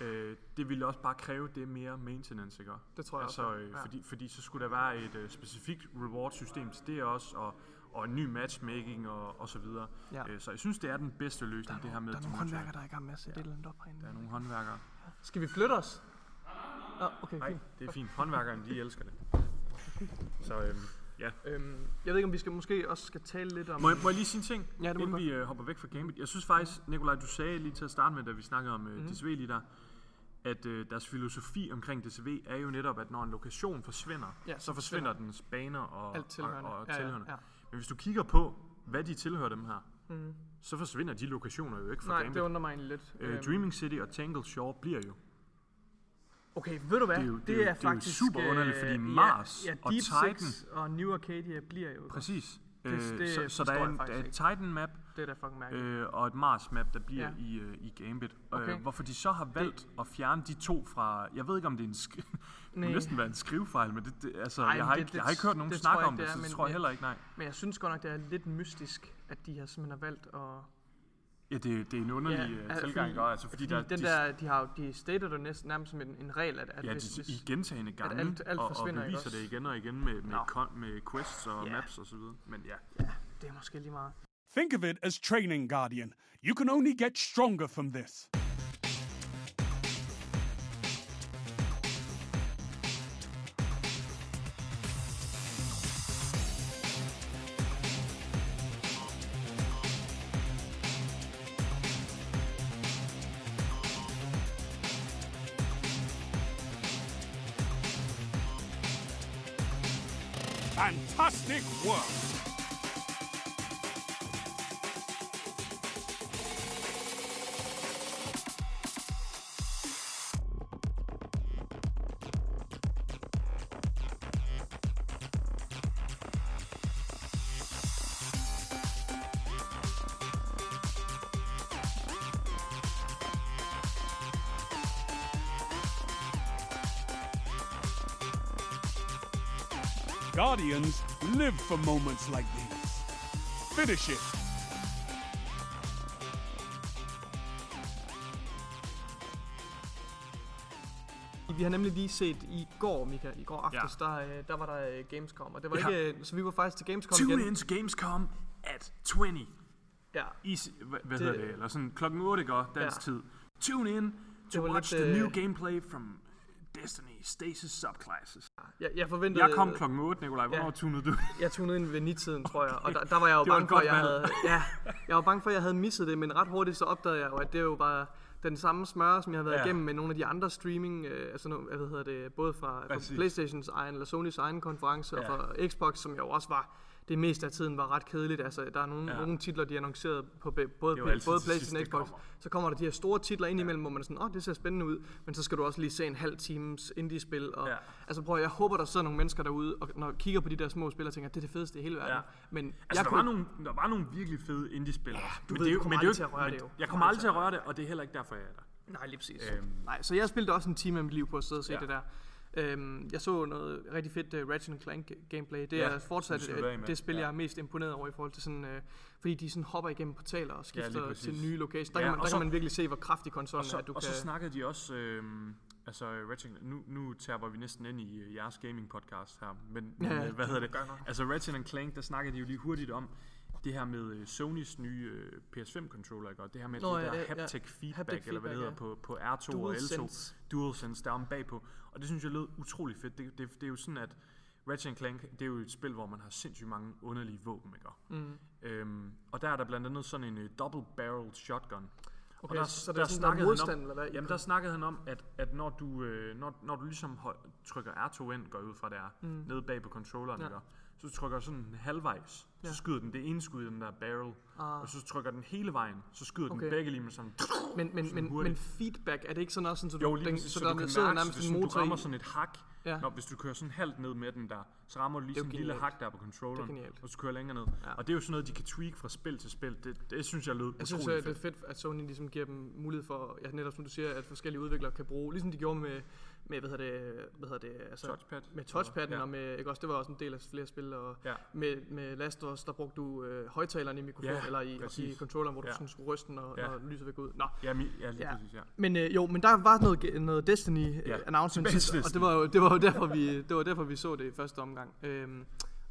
B: øh, det ville også bare kræve det mere maintenance, ikke?
A: Det tror jeg
B: altså,
A: også.
B: øh,
A: ja.
B: fordi, fordi så skulle der være et øh, specifikt reward-system til det også, og, og en ny matchmaking og, og så videre.
A: Ja.
B: Øh, så jeg synes, det er den bedste løsning,
A: er,
B: det her med
A: nogle, der er nogle håndværkere, der er i gang med at sætte
B: Ja.
A: et eller andet op herinde.
B: Der er nogle håndværkere.
A: Skal vi flytte os? Nå, okay,
B: Nej,
A: fint.
B: det er fint. Håndværkerne, de elsker det. Så øhm, ja.
A: Øhm, jeg ved ikke, om vi skal måske også skal tale lidt om...
B: Må jeg, må jeg lige sige en ting,
A: Ja, det må
B: inden vi øh, hopper væk fra Gambit? Jeg synes faktisk, Nikolaj, du sagde lige til at starte med, da vi snakkede om øh,
A: Mhm.
B: DCV lige der, at øh, deres filosofi omkring DCV er jo netop, at når en lokation forsvinder,
A: Ja,
B: så forsvinder dens baner og,
A: alt tilhørende.
B: og, og
A: ja, ja,
B: tilhørende.
A: ja.
B: Men hvis du kigger på, hvad de tilhører dem her,
A: Mm.
B: så forsvinder de lokationer jo ikke fra
A: Nej,
B: Gambit.
A: det undrer mig egentlig lidt.
B: Øh,
A: Øhm,
B: Dreaming City og Tangle Shore bliver jo.
A: Okay, ved du hvad?
B: Det er jo- det er jo- det er jo
A: faktisk,
B: super underligt, fordi
A: øh,
B: Mars
A: ja, ja,
B: og
A: Deep
B: Titan-
A: Six og New Arcadia bliver jo...
B: Præcis.
A: Det-
B: Øh,
A: det
B: så, så der er en, der er et
A: ikke.
B: Titan map,
A: Det er da fucking
B: øh, og et Mars map, der bliver
A: Ja.
B: i, øh, i Gambit.
A: Okay.
B: Øh, hvorfor de så har valgt at fjerne de to fra... Jeg ved ikke, om det er en sk- det
A: Nej.
B: kunne næsten være en skrivefejl, men det, det, altså,
A: Ej,
B: jeg, har
A: det-
B: ikke,
A: det-
B: jeg har ikke hørt nogen snakke om det,
A: det er,
B: så det
A: men
B: tror jeg heller ikke, nej.
A: Men jeg synes godt nok, det er lidt mystisk, at de har simpelthen har valgt at...
B: Ja, det, det er en underlig
A: Ja, altså,
B: tilgang,
A: fordi-
B: altså, fordi,
A: Fordi
B: der,
A: den
B: de,
A: der, de har jo, de stater det næsten nærmest som en, en regel, at, at
B: ja,
A: hvis,
B: de,
A: hvis,
B: i gentagende gange,
A: alt- alt
B: og, og beviser
A: også?
B: det igen og igen med, med,
A: Nå.
B: kon, med quests og
A: Ja.
B: maps og så videre. Men ja,
A: ja, det er måske lige meget.
C: Think of it as training, Guardian. You can only get stronger from this. world. For moments like these. Finish it.
A: Vi har nemlig lige set i går, Mika, i går aftes, ja. der, øh, der var der øh, Gamescom, og det var
B: Ja.
A: ikke, øh, så vi var faktisk til Gamescom
B: Tune
A: igen.
B: in to Gamescom at 20.
A: Ja,
B: Easy, hvad, hvad
A: Det-
B: hedder det? Eller sådan klokken 8 går dansk
A: Ja.
B: tid. Tune in to watch
A: lidt,
B: the new
A: øh,
B: gameplay from Destiny Stasis Subclasses.
A: jeg, jeg forventede...
B: Jeg kom klokken 8, Nikolaj. Hvornår
A: Ja.
B: tunede du?
A: Jeg tunede ind ved 9-tiden, tror jeg, og der, der var jeg jo
B: Det
A: bange for, at jeg
B: valg.
A: havde, ja, jeg var bange for, at jeg havde misset det, men ret hurtigt så opdagede jeg jo, at det jo var den samme smør, som jeg har været
B: Ja.
A: igennem med nogle af de andre streaming, øh, altså nu, hvad hedder det, både fra, fra. Playstations egen, eller Sonys egen konference,
B: Ja.
A: og fra Xbox, som jo også var, det meste af tiden var ret kedeligt. Altså, der er nogle,
B: Ja.
A: ja. nogle titler, de annoncerede på både,
B: Det
A: både Playstation
B: sidst,
A: og
B: det
A: Xbox.
B: kommer.
A: Så kommer der de her store titler ind imellem, hvor man er sådan, åh, oh, det ser spændende ud, men så skal du også lige se en halv times indie-spil. Og,
B: Ja.
A: Altså prøv, jeg håber, der sidder nogle mennesker derude, og når jeg kigger på de der små spil, og tænker, det er det fedeste i hele verden.
B: Ja.
A: Men
B: Altså, der,
A: kunne-
B: var nogle, der var nogle virkelig fede indie-spillere. Ja,
A: du ved, du kommer aldrig til at røre det jo.
B: Jeg kommer aldrig til at røre det, og det er heller ikke derfor, jeg er der.
A: Nej, lige præcis.
B: Øhm.
A: Nej, så jeg spildte også en time af mit liv på at sidde og se
B: Ja.
A: ja. det der. Øhm, jeg så noget rigtig fedt uh, Ratchet Clank gameplay. Det
B: Ja,
A: er fortsat
B: det
A: uh,
B: med.
A: det spil,
B: Ja.
A: jeg er mest imponeret over i forhold til sådan, uh, fordi de sådan hopper igennem portaler og skifter ja, til nye locations. Der,
B: Ja,
A: kan, man,
B: og
A: der
B: så-
A: kan man virkelig se, hvor kraftig konsollen
B: så,
A: er, at du
B: og
A: kan...
B: så snakkede de også, øhm, altså Ratchet, nu, nu taber vi næsten ind i øh, jeres gaming podcast her, men, men
A: Ja,
B: øh, hvad hedder det? Altså Ratchet Clank, der snakkede de jo lige hurtigt om det her med øh, Sonys nye øh, PS5-controller, ikke? Og det her med
A: Nå,
B: det
A: ja,
B: der
A: ja, ja.
B: haptic feedback,
A: Haptic
B: eller hvad det
A: feedback,
B: hedder,
A: ja.
B: på, på R2 og L2.
A: DualSense.
B: Der er om bagpå. Og det synes jeg lød utrolig fedt. Det, det, det er jo sådan, at Ratchet Clank, det er jo et spil, hvor man har sindssygt mange underlige våben, ikke?
A: Mm.
B: Øhm, og der er der blandt andet sådan en uh, double-barreled shotgun.
A: Okay,
B: der-
A: så,
B: der
A: der, er sådan, der er
B: snakkede han om-
A: modstand, eller hvad?
B: Jamen der snakkede han om, at, at når, du, øh, når, når du ligesom hold, trykker R2 ind, går ud fra det er, mm. nede bag på controlleren,
A: Ja.
B: ja. Så trykker du sådan halvvejs,
A: Ja.
B: så skyder den det ene skud i den der barrel,
A: Ah.
B: og så trykker den hele vejen, så skyder den
A: Okay.
B: begge lige med sådan,
A: Men, men,
B: sådan
A: men,
B: hurtigt.
A: men feedback, er det ikke sådan også, sådan, så du,
B: jo lige
A: den, så,
B: så,
A: der
B: du kan
A: sidder
B: mærke,
A: nærmest
B: hvis
A: en
B: du
A: motor
B: rammer
A: i?
B: sådan et hak,
A: Ja.
B: når, hvis du kører sådan halvt ned med den der, så rammer du lige sådan en lille hak der på controlleren,
A: er
B: og så kører længere ned.
A: Ja.
B: Og det er jo sådan noget, de kan tweak fra spil til spil. Det, det synes jeg lød
A: Jeg synes, at det er
B: fedt.
A: fedt, at Sony ligesom giver dem mulighed for, ja, netop som du siger, at forskellige udviklere kan bruge, ligesom de gjorde med, med hvad hedder det, hvad hedder det, altså,
B: Touchpad.
A: med touchpadden,
B: Ja.
A: og med, ikke også, det var også en del af flere spil, og
B: Ja.
A: med, med Last of Us, der brugte du øh, højtaleren i mikrofonen,
B: Ja,
A: eller i, i
B: præcis.
A: controlleren, hvor du
B: Ja.
A: sådan skulle ryste når,
B: Ja.
A: når lyset væk ud. Nå,
B: Ja, mi, ja lige
A: Ja.
B: præcis, ja.
A: men øh, jo, men der var noget, ge- noget Destiny
B: Ja,
A: ja, announcement sidst, og det var jo, det var jo derfor, vi, det var derfor, vi så det i første omgang. Øhm,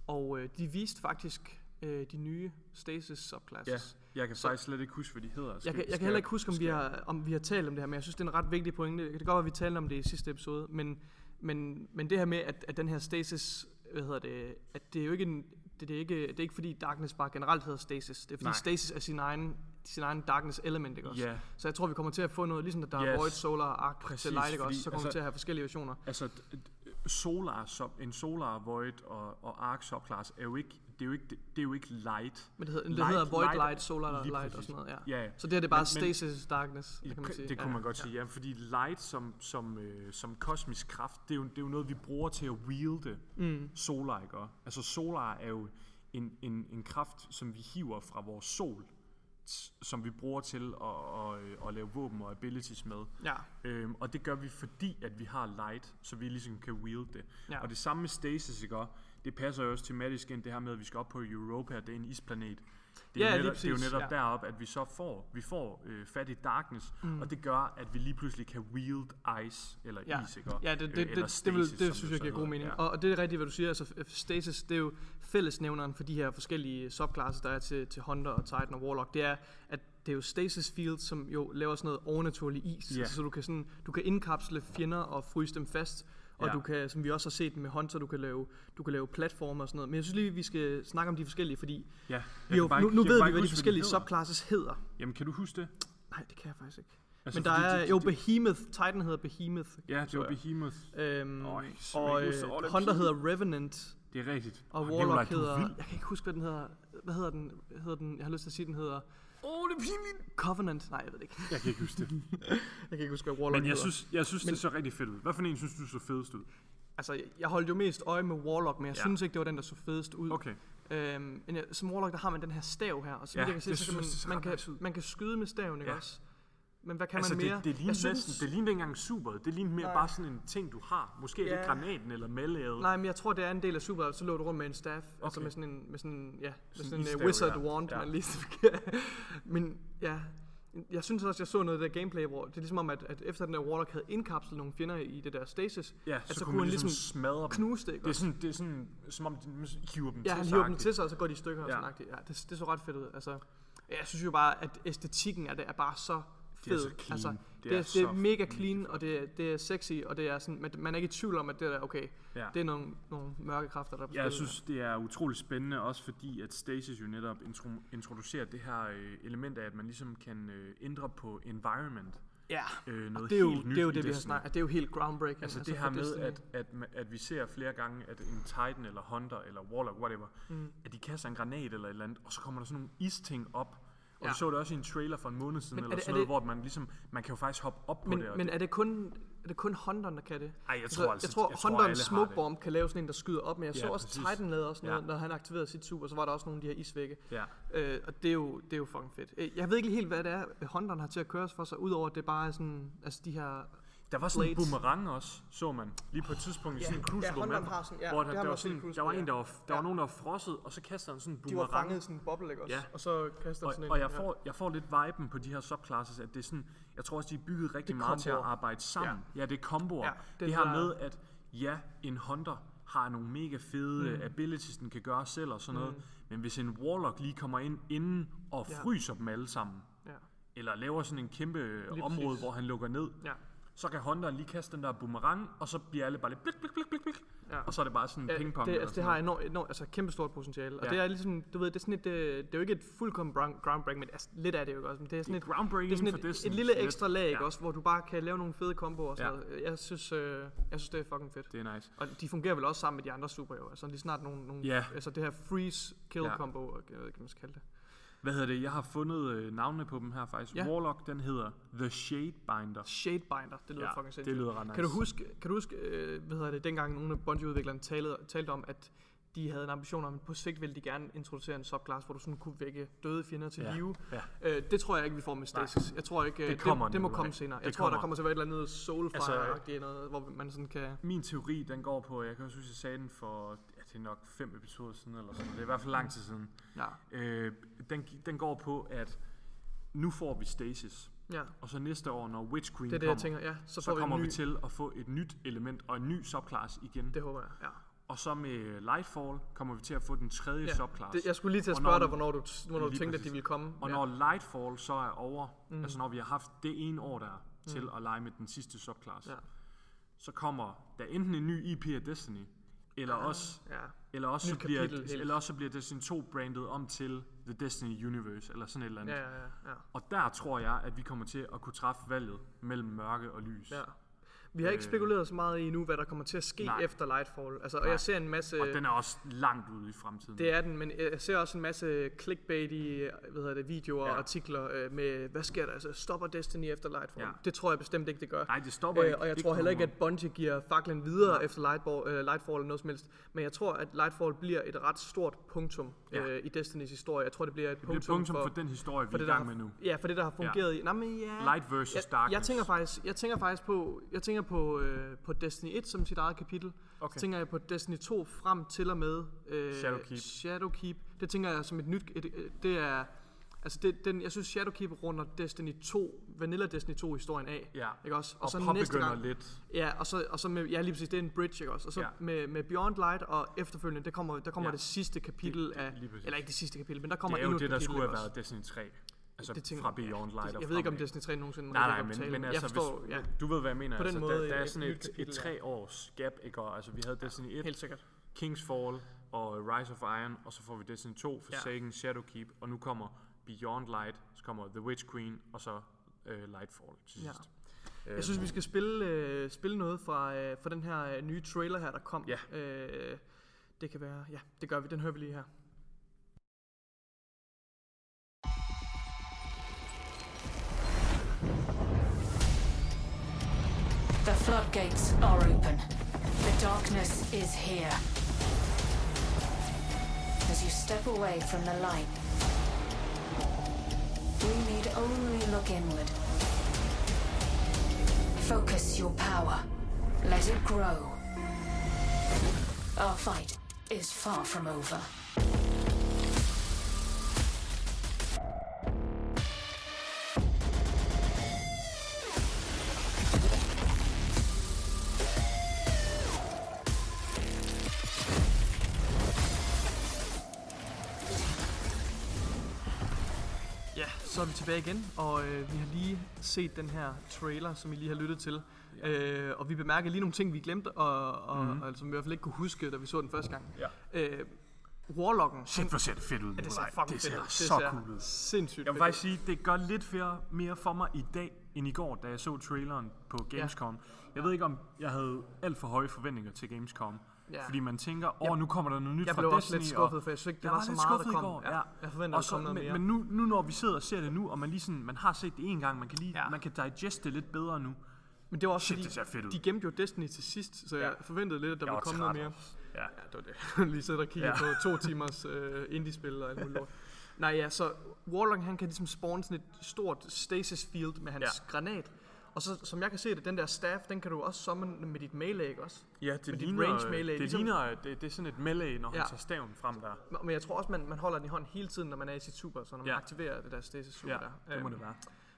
A: og øh, de viste faktisk øh, de nye Stasis subclasses.
B: Ja, jeg kan
A: Så-
B: faktisk slet ikke huske, hvad de hedder.
A: Jeg
B: Skal-
A: kan, jeg
B: skal
A: kan heller ikke huske, om vi, har, om vi har talt om det her, men jeg synes, det er en ret vigtig pointe. Det kan godt være, at vi talte om det i sidste episode, men, men, men det her med, at, at den her stasis, hvad hedder det, at det er jo ikke en, det, det, er ikke, det er ikke fordi Darkness bare generelt hedder stasis. Det er fordi
B: Nej.
A: stasis er sin egen, sin egen Darkness element, ikke også?
B: Ja,
A: Så jeg tror, vi kommer til at få noget, ligesom der er
B: Yes.
A: Void, Solar, Arc,
B: Præcis,
A: til Light, ikke også? Så kommer
B: altså-
A: vi til at have forskellige versioner.
B: altså Solar, sub, en Solar Void og, og Arc subclass er jo ikke, det er jo ikke, det, det er jo ikke light.
A: Men det hedder, det
B: Light-
A: hedder Void,
B: Light-
A: Light, Solar, Light og
B: præcis.
A: sådan noget, ja.
B: Ja, ja.
A: Så det her det er bare
B: Men-
A: stasis, Darkness, det kan man sige.
B: Det kunne
A: ja.
B: man godt sige, ja, fordi light som, som, øh, som kosmisk kraft, det er, jo, det er jo noget, vi bruger til at wielde
A: Mm.
B: solar, ikke? Altså solar er jo en, en, en kraft, som vi hiver fra vores sol, som vi bruger til at, at, at, at lave våben og abilities med.
A: Ja,
B: Øhm, og det gør vi, fordi at vi har light, så vi ligesom kan wield det.
A: Ja.
B: Og det samme med stasis, ikke? Det passer jo også tematisk ind, det her med, at vi skal op på Europa, det er en isplanet. Det er,
A: Ja,
B: jo, netop, det er jo netop
A: ja.
B: derop, at vi så får, vi får øh, fat i darkness, mm. og det gør, at vi lige pludselig kan wield ice, eller
A: Ja.
B: is, ikke?
A: Ja, det,
B: Øh,
A: det, det,
B: eller
A: det,
B: stasis,
A: vil,
B: som
A: det synes jeg giver god mening.
B: Ja.
A: Og, og det er rigtigt, hvad du siger. Altså, stasis, det er jo fællesnævneren for de her forskellige subclasses, der er til, til Hunter og Titan og Warlock. Det er, at det er jo stasis field, som jo laver sådan noget overnaturlig is.
B: Ja.
A: Altså, så du kan, sådan, du kan indkapsle fjender og fryse dem fast. Og
B: Ja.
A: du kan, som vi også har set med Hunter, du kan lave, du kan lave platformer og sådan noget. Men jeg synes lige, vi skal snakke om de forskellige, fordi
B: Ja,
A: vi jo,
B: bare
A: nu, nu ved vi, hvad de
B: huske,
A: forskellige
B: hedder.
A: subclasses hedder.
B: Jamen, kan du huske det?
A: Nej, det kan jeg faktisk ikke.
B: Altså,
A: Men der er,
B: det-
A: jo
B: det-
A: Behemoth, Titan hedder Behemoth.
B: Ja, det var. Behemoth.
A: Øhm,
B: Øj,
A: og øh,
B: er
A: Hunter hedder Revenant.
B: Det er rigtigt.
A: Og Warlock
B: er
A: hedder... Jeg kan ikke huske, hvad den hedder. Hvad hedder den? Hedder den? Jeg har lyst til at sige, den hedder...
B: Oh, det er pinligt.
A: Covenant. Nej, jeg ved det ikke.
B: Jeg kan ikke huske det.
A: Jeg kan ikke huske, hvad Warlock
B: Men jeg
A: hedder.
B: synes, jeg synes
A: Men-
B: det så rigtig fedt ud. Hvad for en synes du så fedest ud?
A: Altså, jeg holdt jo mest øje med Warlock, men jeg
B: Ja.
A: synes ikke, det var den, der så fedest ud.
B: Okay.
A: Øhm, men som Warlock, der har man den her stav her, og så
B: Ja,
A: jeg kan se, så kan man, man, kan, man kan skyde med staven, ikke
B: Ja.
A: også? Men hvad kan
B: Altså,
A: man mere?
B: det, det ligner
A: synes,
B: næsten, det ligner ikke engang super. Det ligner mere
A: Nej.
B: bare sådan en ting, du har. Måske er det
A: Ja.
B: granaten eller melee.
A: Nej, men jeg tror, det er en del af Super, så lå du rundt med en staff, okay. altså
B: Okay.
A: med sådan en, med sådan, en- ja, med
B: Sådan
A: sådan
B: en
A: uh, wizard
B: ja.
A: wand,
B: Ja.
A: man lige. Men ja, jeg synes også, jeg så noget af det gameplay, hvor det er ligesom om, at, at efter den der Warlock havde indkapslet nogle fjender i det der stasis,
B: Ja,
A: at
B: så, kunne man ligesom smadre dem.
A: knuse det, ikke
B: Det er sådan, det er sådan som om de hiver dem
A: Ja,
B: til
A: han hiver dem til sig, og så går de i stykker og
B: Ja.
A: sådan noget. Ja, det, det så ret fedt ud. Altså, ja, jeg synes jo bare, at æstetikken af det er bare så
B: Det er
A: fed.
B: så clean.
A: Altså,
B: Det
A: det,
B: er
A: er, det, er mega clean, og det er, det er sexy, og det er sådan, man, man er ikke i tvivl om, at det er okay.
B: Ja.
A: Det er nogle, nogle mørke kræfter, der er på
B: Ja, jeg synes, det er utrolig spændende, også fordi at Stasis jo netop intro, introducerer det her øh, element af, at man ligesom kan øh, ændre på environment.
A: Ja,
B: Øh, noget
A: og det er jo
B: helt
A: det, er jo det vi har snakket Det er jo helt groundbreaking.
B: Altså,
A: altså
B: det her med, at, at, at vi ser flere gange, at en Titan eller Hunter eller Warlock, whatever, mm. at de kaster en granat eller et eller andet, og så kommer der sådan nogle isting op. Og
A: Ja.
B: vi så det også i en trailer for en måned siden,
A: Men er
B: eller
A: det-
B: sådan noget,
A: det-
B: hvor man ligesom, man kan jo faktisk hoppe op på
A: Men,
B: det.
A: men
B: det
A: er det kun er det kun Hunteren, der kan det?
B: Ej, jeg tror altså,
A: jeg tror,
B: jeg har
A: Smoke. Bomb kan lave sådan en, der skyder op, men jeg
B: Ja,
A: så også
B: præcis.
A: Titan lavede også noget,
B: Ja.
A: når han aktiverede sit super, så var der også nogle af de her isvægge.
B: ja.
A: Øh, og det er, jo, det er jo fucking fedt. Øh, Jeg ved ikke helt, hvad det er, Hunteren har til at køre for sig, udover at det bare er sådan, altså de her...
B: Der var sådan en boomerang også, så man, lige på et tidspunkt i
A: Ja,
B: sådan en
A: ja,
B: crucible
A: Hunteren
B: map,
A: har sådan- ja,
B: hvor der, der, var
A: i
B: sådan,
A: Crucible,
B: der var
A: ja.
B: en, der var, der
A: Ja.
B: var nogen, der var frosset, og så kaster han sådan en
A: De
B: boomerang.
A: var fanget i sådan en boble, ikke også?
B: Ja.
A: Og så kaster
B: Og,
A: sådan en...
B: og jeg,
A: ja.
B: får, jeg får lidt viben på de her subclasses, at det er sådan, jeg tror også, de er bygget rigtig meget til at
A: komboer.
B: arbejde sammen. Ja, ja det er komboer.
A: Ja,
B: Ja,
A: det
B: det, her med, at ja, en hunter har nogle mega fede mm. abilities, den kan gøre selv og sådan noget. Men hvis en warlock lige kommer ind inden og
A: Ja.
B: fryser dem alle sammen,
A: Ja.
B: eller laver sådan en kæmpe
A: Lige
B: område,
A: præcis.
B: hvor han lukker ned,
A: Ja.
B: Så kan hunteren lige kaste den der boomerang, og så bliver alle bare lidt blik, blik, blik, blik, blik.
A: Ja.
B: Og så er det bare sådan en
A: Ja,
B: pingpong.
A: det, altså, det har enormt, enormt, altså kæmpe stort potentiale. Og
B: Ja.
A: det er ligesom, du ved, det er sådan et, øh, det er jo ikke et fuldkommen groundbreaking, men altså, lidt af det jo også. Men det er sådan
B: Det
A: et,
B: groundbreaking
A: det er sådan
B: for
A: et,
B: Destiny.
A: et lille ekstra lag,
B: Ja.
A: også, hvor du bare kan lave nogle fede komboer. og
B: Ja.
A: Jeg synes, øh, jeg synes, det er fucking fedt.
B: Det er nice.
A: Og de fungerer vel også sammen med de andre super jo. Altså lige snart nogle, nogle
B: Ja.
A: altså det her freeze kill
B: Ja.
A: combo, jeg ved ikke, hvad man skal kalde det.
B: Hvad hedder det? Jeg har fundet øh, navnene på dem her faktisk.
A: Ja.
B: Warlock, den hedder The Shadebinder.
A: Shadebinder, det lyder
B: Ja,
A: fucking
B: det
A: sindssygt.
B: lyder ret nice.
A: Kan du huske, kan du huske øh, hvad hedder det, dengang nogle af Bungie-udviklerne talte, talte om, at de havde en ambition om, at på sigt ville de gerne introducere en subclass, hvor du sådan kunne vække døde fjender til
B: Ja,
A: live.
B: ja.
A: Øh, det tror jeg ikke, vi får med Stasis. Jeg tror ikke, øh,
B: Det kommer
A: det, det må komme
B: ikke.
A: senere. Jeg
B: Det
A: tror, der
B: kommer.
A: kommer til at være et eller andet Soulfire-agtigt
B: Altså,
A: noget, hvor man sådan kan...
B: Min teori, den går på, jeg kan også huske, jeg sagde den for, det er nok fem episoder siden, eller sådan. Det er i hvert fald lang tid siden.
A: Ja,
B: Øh, den, den går på, at nu får vi Stasis.
A: ja.
B: Og så næste år, når Witch Queen
A: Det er det,
B: kommer,
A: jeg tænker. Ja, så,
B: så,
A: vi,
B: kommer
A: ny,
B: vi til at få et nyt element og en ny subclass igen.
A: Det håber jeg, ja.
B: Og så med Lightfall kommer vi til at få den tredje
A: ja.
B: subclass.
A: Det, jeg skulle lige til at spørge dig, hvornår du, hvornår du tænkte, at
B: præcis.
A: de ville komme.
B: Og
A: ja.
B: når Lightfall så er over,
A: Mm.
B: mm. altså når vi har haft det ene år der er til at lege med den sidste subclass,
A: Ja.
B: så kommer der enten en ny IP af Destiny, eller også
A: Ja,
B: eller også, så bliver,
A: kapitel
B: eller også så bliver Destiny 2 brandet om til The Destiny Universe, eller sådan et eller andet.
A: ja, ja. ja.
B: Og der tror jeg, at vi kommer til at kunne træffe valget mellem mørke og lys.
A: Ja. Vi har ikke
B: Øh,
A: spekuleret så meget i nu, hvad der kommer til at ske
B: nej.
A: efter Lightfall. Altså, og
B: Nej.
A: jeg ser en masse...
B: Og den er også langt ude i fremtiden.
A: Det er den, men jeg ser også en masse clickbait i hvad hedder det, videoer og
B: Ja.
A: artikler øh, med, hvad sker der? Altså, stopper Destiny efter Lightfall?
B: Ja.
A: Det tror jeg bestemt ikke, det gør.
B: Nej, det stopper
A: Øh,
B: ikke.
A: og jeg
B: Det
A: tror heller ikke, at Bungie giver faklen videre
B: Nej.
A: efter Lightfall, øh, Lightfall eller noget som helst. Men jeg tror, at Lightfall bliver et ret stort punktum
B: Ja.
A: øh, i Destinys historie. Jeg tror, det bliver et
B: det bliver
A: punktum,
B: punktum for, den historie, vi
A: for
B: er
A: det,
B: i
A: der
B: gang med nu.
A: Ja, for det, der har fungeret i... Nej, men ja,
B: Light versus
A: jeg,
B: darkness.
A: jeg tænker faktisk, jeg tænker faktisk på, jeg tænker på, øh, på Destiny 1 som sit eget kapitel.
B: Okay.
A: Så tænker jeg på Destiny 2 frem til og med øh,
B: Shadowkeep.
A: Shadowkeep. Det tænker jeg som et nyt, et, et, det er, altså det, den, jeg synes Shadowkeep runder Destiny 2, Vanilla Destiny 2 historien af.
B: Ja.
A: Ikke også?
B: Og,
A: så
B: og
A: næste
B: påbegynder
A: gang,
B: lidt.
A: Ja, og så, og så med, ja lige præcis, det er en bridge, ikke også? Og så
B: Ja.
A: med, med Beyond Light og efterfølgende, der kommer, der kommer
B: Ja.
A: det sidste kapitel
B: Det-
A: af, eller ikke det sidste kapitel, men der kommer
B: Det er jo
A: endnu et
B: det, der
A: kapitel,
B: skulle have været Destiny 3. Altså
A: Det tænker-
B: fra Beyond Light
A: Det- Jeg ved ikke, om. Destiny 3 nogensinde
B: Nej, nej, men, men
A: jeg
B: altså,
A: forstår,
B: hvis,
A: ja,
B: du ved, hvad jeg mener.
A: På den
B: altså,
A: måde
B: der, der er
A: et
B: sådan et,
A: kapitel,
B: et
A: ja.
B: tre års gap, ikke? Og, altså, vi havde Destiny 1,
A: helt sikkert.
B: King's Fall og Rise of Iron, og så får vi Destiny 2, Forsaken, Shadowkeep, og nu kommer Beyond Light, så kommer The Witch Queen, og så øh, Lightfall til
A: Ja.
B: sidst.
A: Jeg synes, vi skal spille, øh, spille noget fra, øh, fra den her øh, nye trailer her, der kom.
B: Ja.
A: Øh, det kan være, ja, det gør vi. Den hører vi lige her.
D: The floodgates are open. The darkness is here. As you step away from the light, We need only look inward. Focus your power. Let it grow. Our fight is far from over.
A: Tilbage igen, og øh, vi har lige set den her trailer, som I lige har lyttet til. Ja. Øh, og vi bemærkede lige nogle ting, vi glemte, og, og, mm. og som vi i hvert fald ikke kunne huske, da vi så den første gang.
B: Ja.
A: Øh, Warlocken,
B: Shit, hvor ser det fedt ud.
A: det ser fucking
B: det ser
A: fedt ud.
B: så cool ud.
A: sindssygt
B: Jeg vil faktisk sige, det gør lidt mere, mere for mig i dag, end i går, da jeg så traileren på Gamescom. Jeg ved ikke, om jeg havde alt for høje forventninger til Gamescom.
A: Ja.
B: Fordi man tænker, åh, nu kommer der noget nyt
A: Jeg
B: fra
A: blev
B: Destiny.
A: også lidt skuffet, for jeg synes ikke, det
B: jeg
A: var,
B: var
A: så meget, der kom.
B: går,
A: ja.
B: ja.
A: Jeg forventer,
B: Og
A: der kom noget
B: men,
A: mere.
B: men nu, nu, når vi sidder og ser det nu, og man, lige sådan, man har set det en gang, man kan, lige,
A: Ja.
B: man kan digeste det lidt bedre nu.
A: Men det var også
B: Shit,
A: fordi,
B: det ser fedt ud.
A: de gemte jo Destiny til sidst, så jeg
B: Ja.
A: forventede lidt, at der
B: Jeg
A: ville komme noget mere.
B: Ja.
A: Ja, det var det. Lige sidde og kigge
B: Ja.
A: på to timers øh, indie-spil og alt muligt lort. Nej, ja, så Warlock, han kan ligesom spawn sådan et stort stasis field med hans
B: ja.
A: granat. Og så, som jeg kan se det, den der staff, den kan du også summon med dit melee, ikke også?
B: Ja, det
A: Med dit
B: ligner,
A: range melee,
B: det,
A: ligesom-
B: ligner det, det er sådan et melee, når han
A: Ja.
B: tager staven frem der.
A: Men jeg tror også, man, man holder den i hånden hele tiden, når man er i sit super, så når man
B: Ja.
A: aktiverer det der stasis super
B: Ja,
A: der.
B: det må
A: Øhm,
B: det være.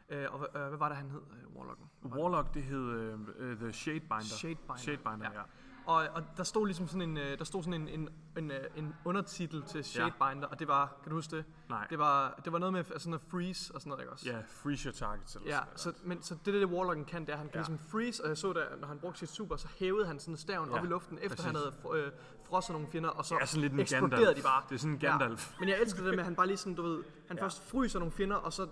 A: Øh, og hvad, øh, hvad var det, han hed, øh, Warlocken?
B: Warlock, det hed uh, The Shadebinder.
A: Shadebinder.
B: Shadebinder, ja.
A: Ja. Og, og der stod ligesom sådan en, øh, der stod sådan en, en, en, øh, en undertitel til Shadebinder, og det var, kan du huske det?
B: Nej.
A: Det var, det var noget med altså sådan noget freeze og sådan noget, ikke også?
B: Ja, freeze your targets eller
A: Ja, så, men, så det, det, det Warlocken kan, det er, at han kan
B: Ja.
A: ligesom freeze, og jeg så der, når han brugte sit super, så hævede han sådan staven
B: Ja,
A: op i luften, efter
B: præcis.
A: han havde øh, frosset nogle fjender, og så
B: er sådan lidt en
A: eksploderede
B: Gandalf.
A: de bare.
B: Det er sådan en Gandalf.
A: Ja. Men jeg elsker det med, at han bare lige sådan, du ved, han
B: Ja.
A: ja. først fryser nogle fjender, og så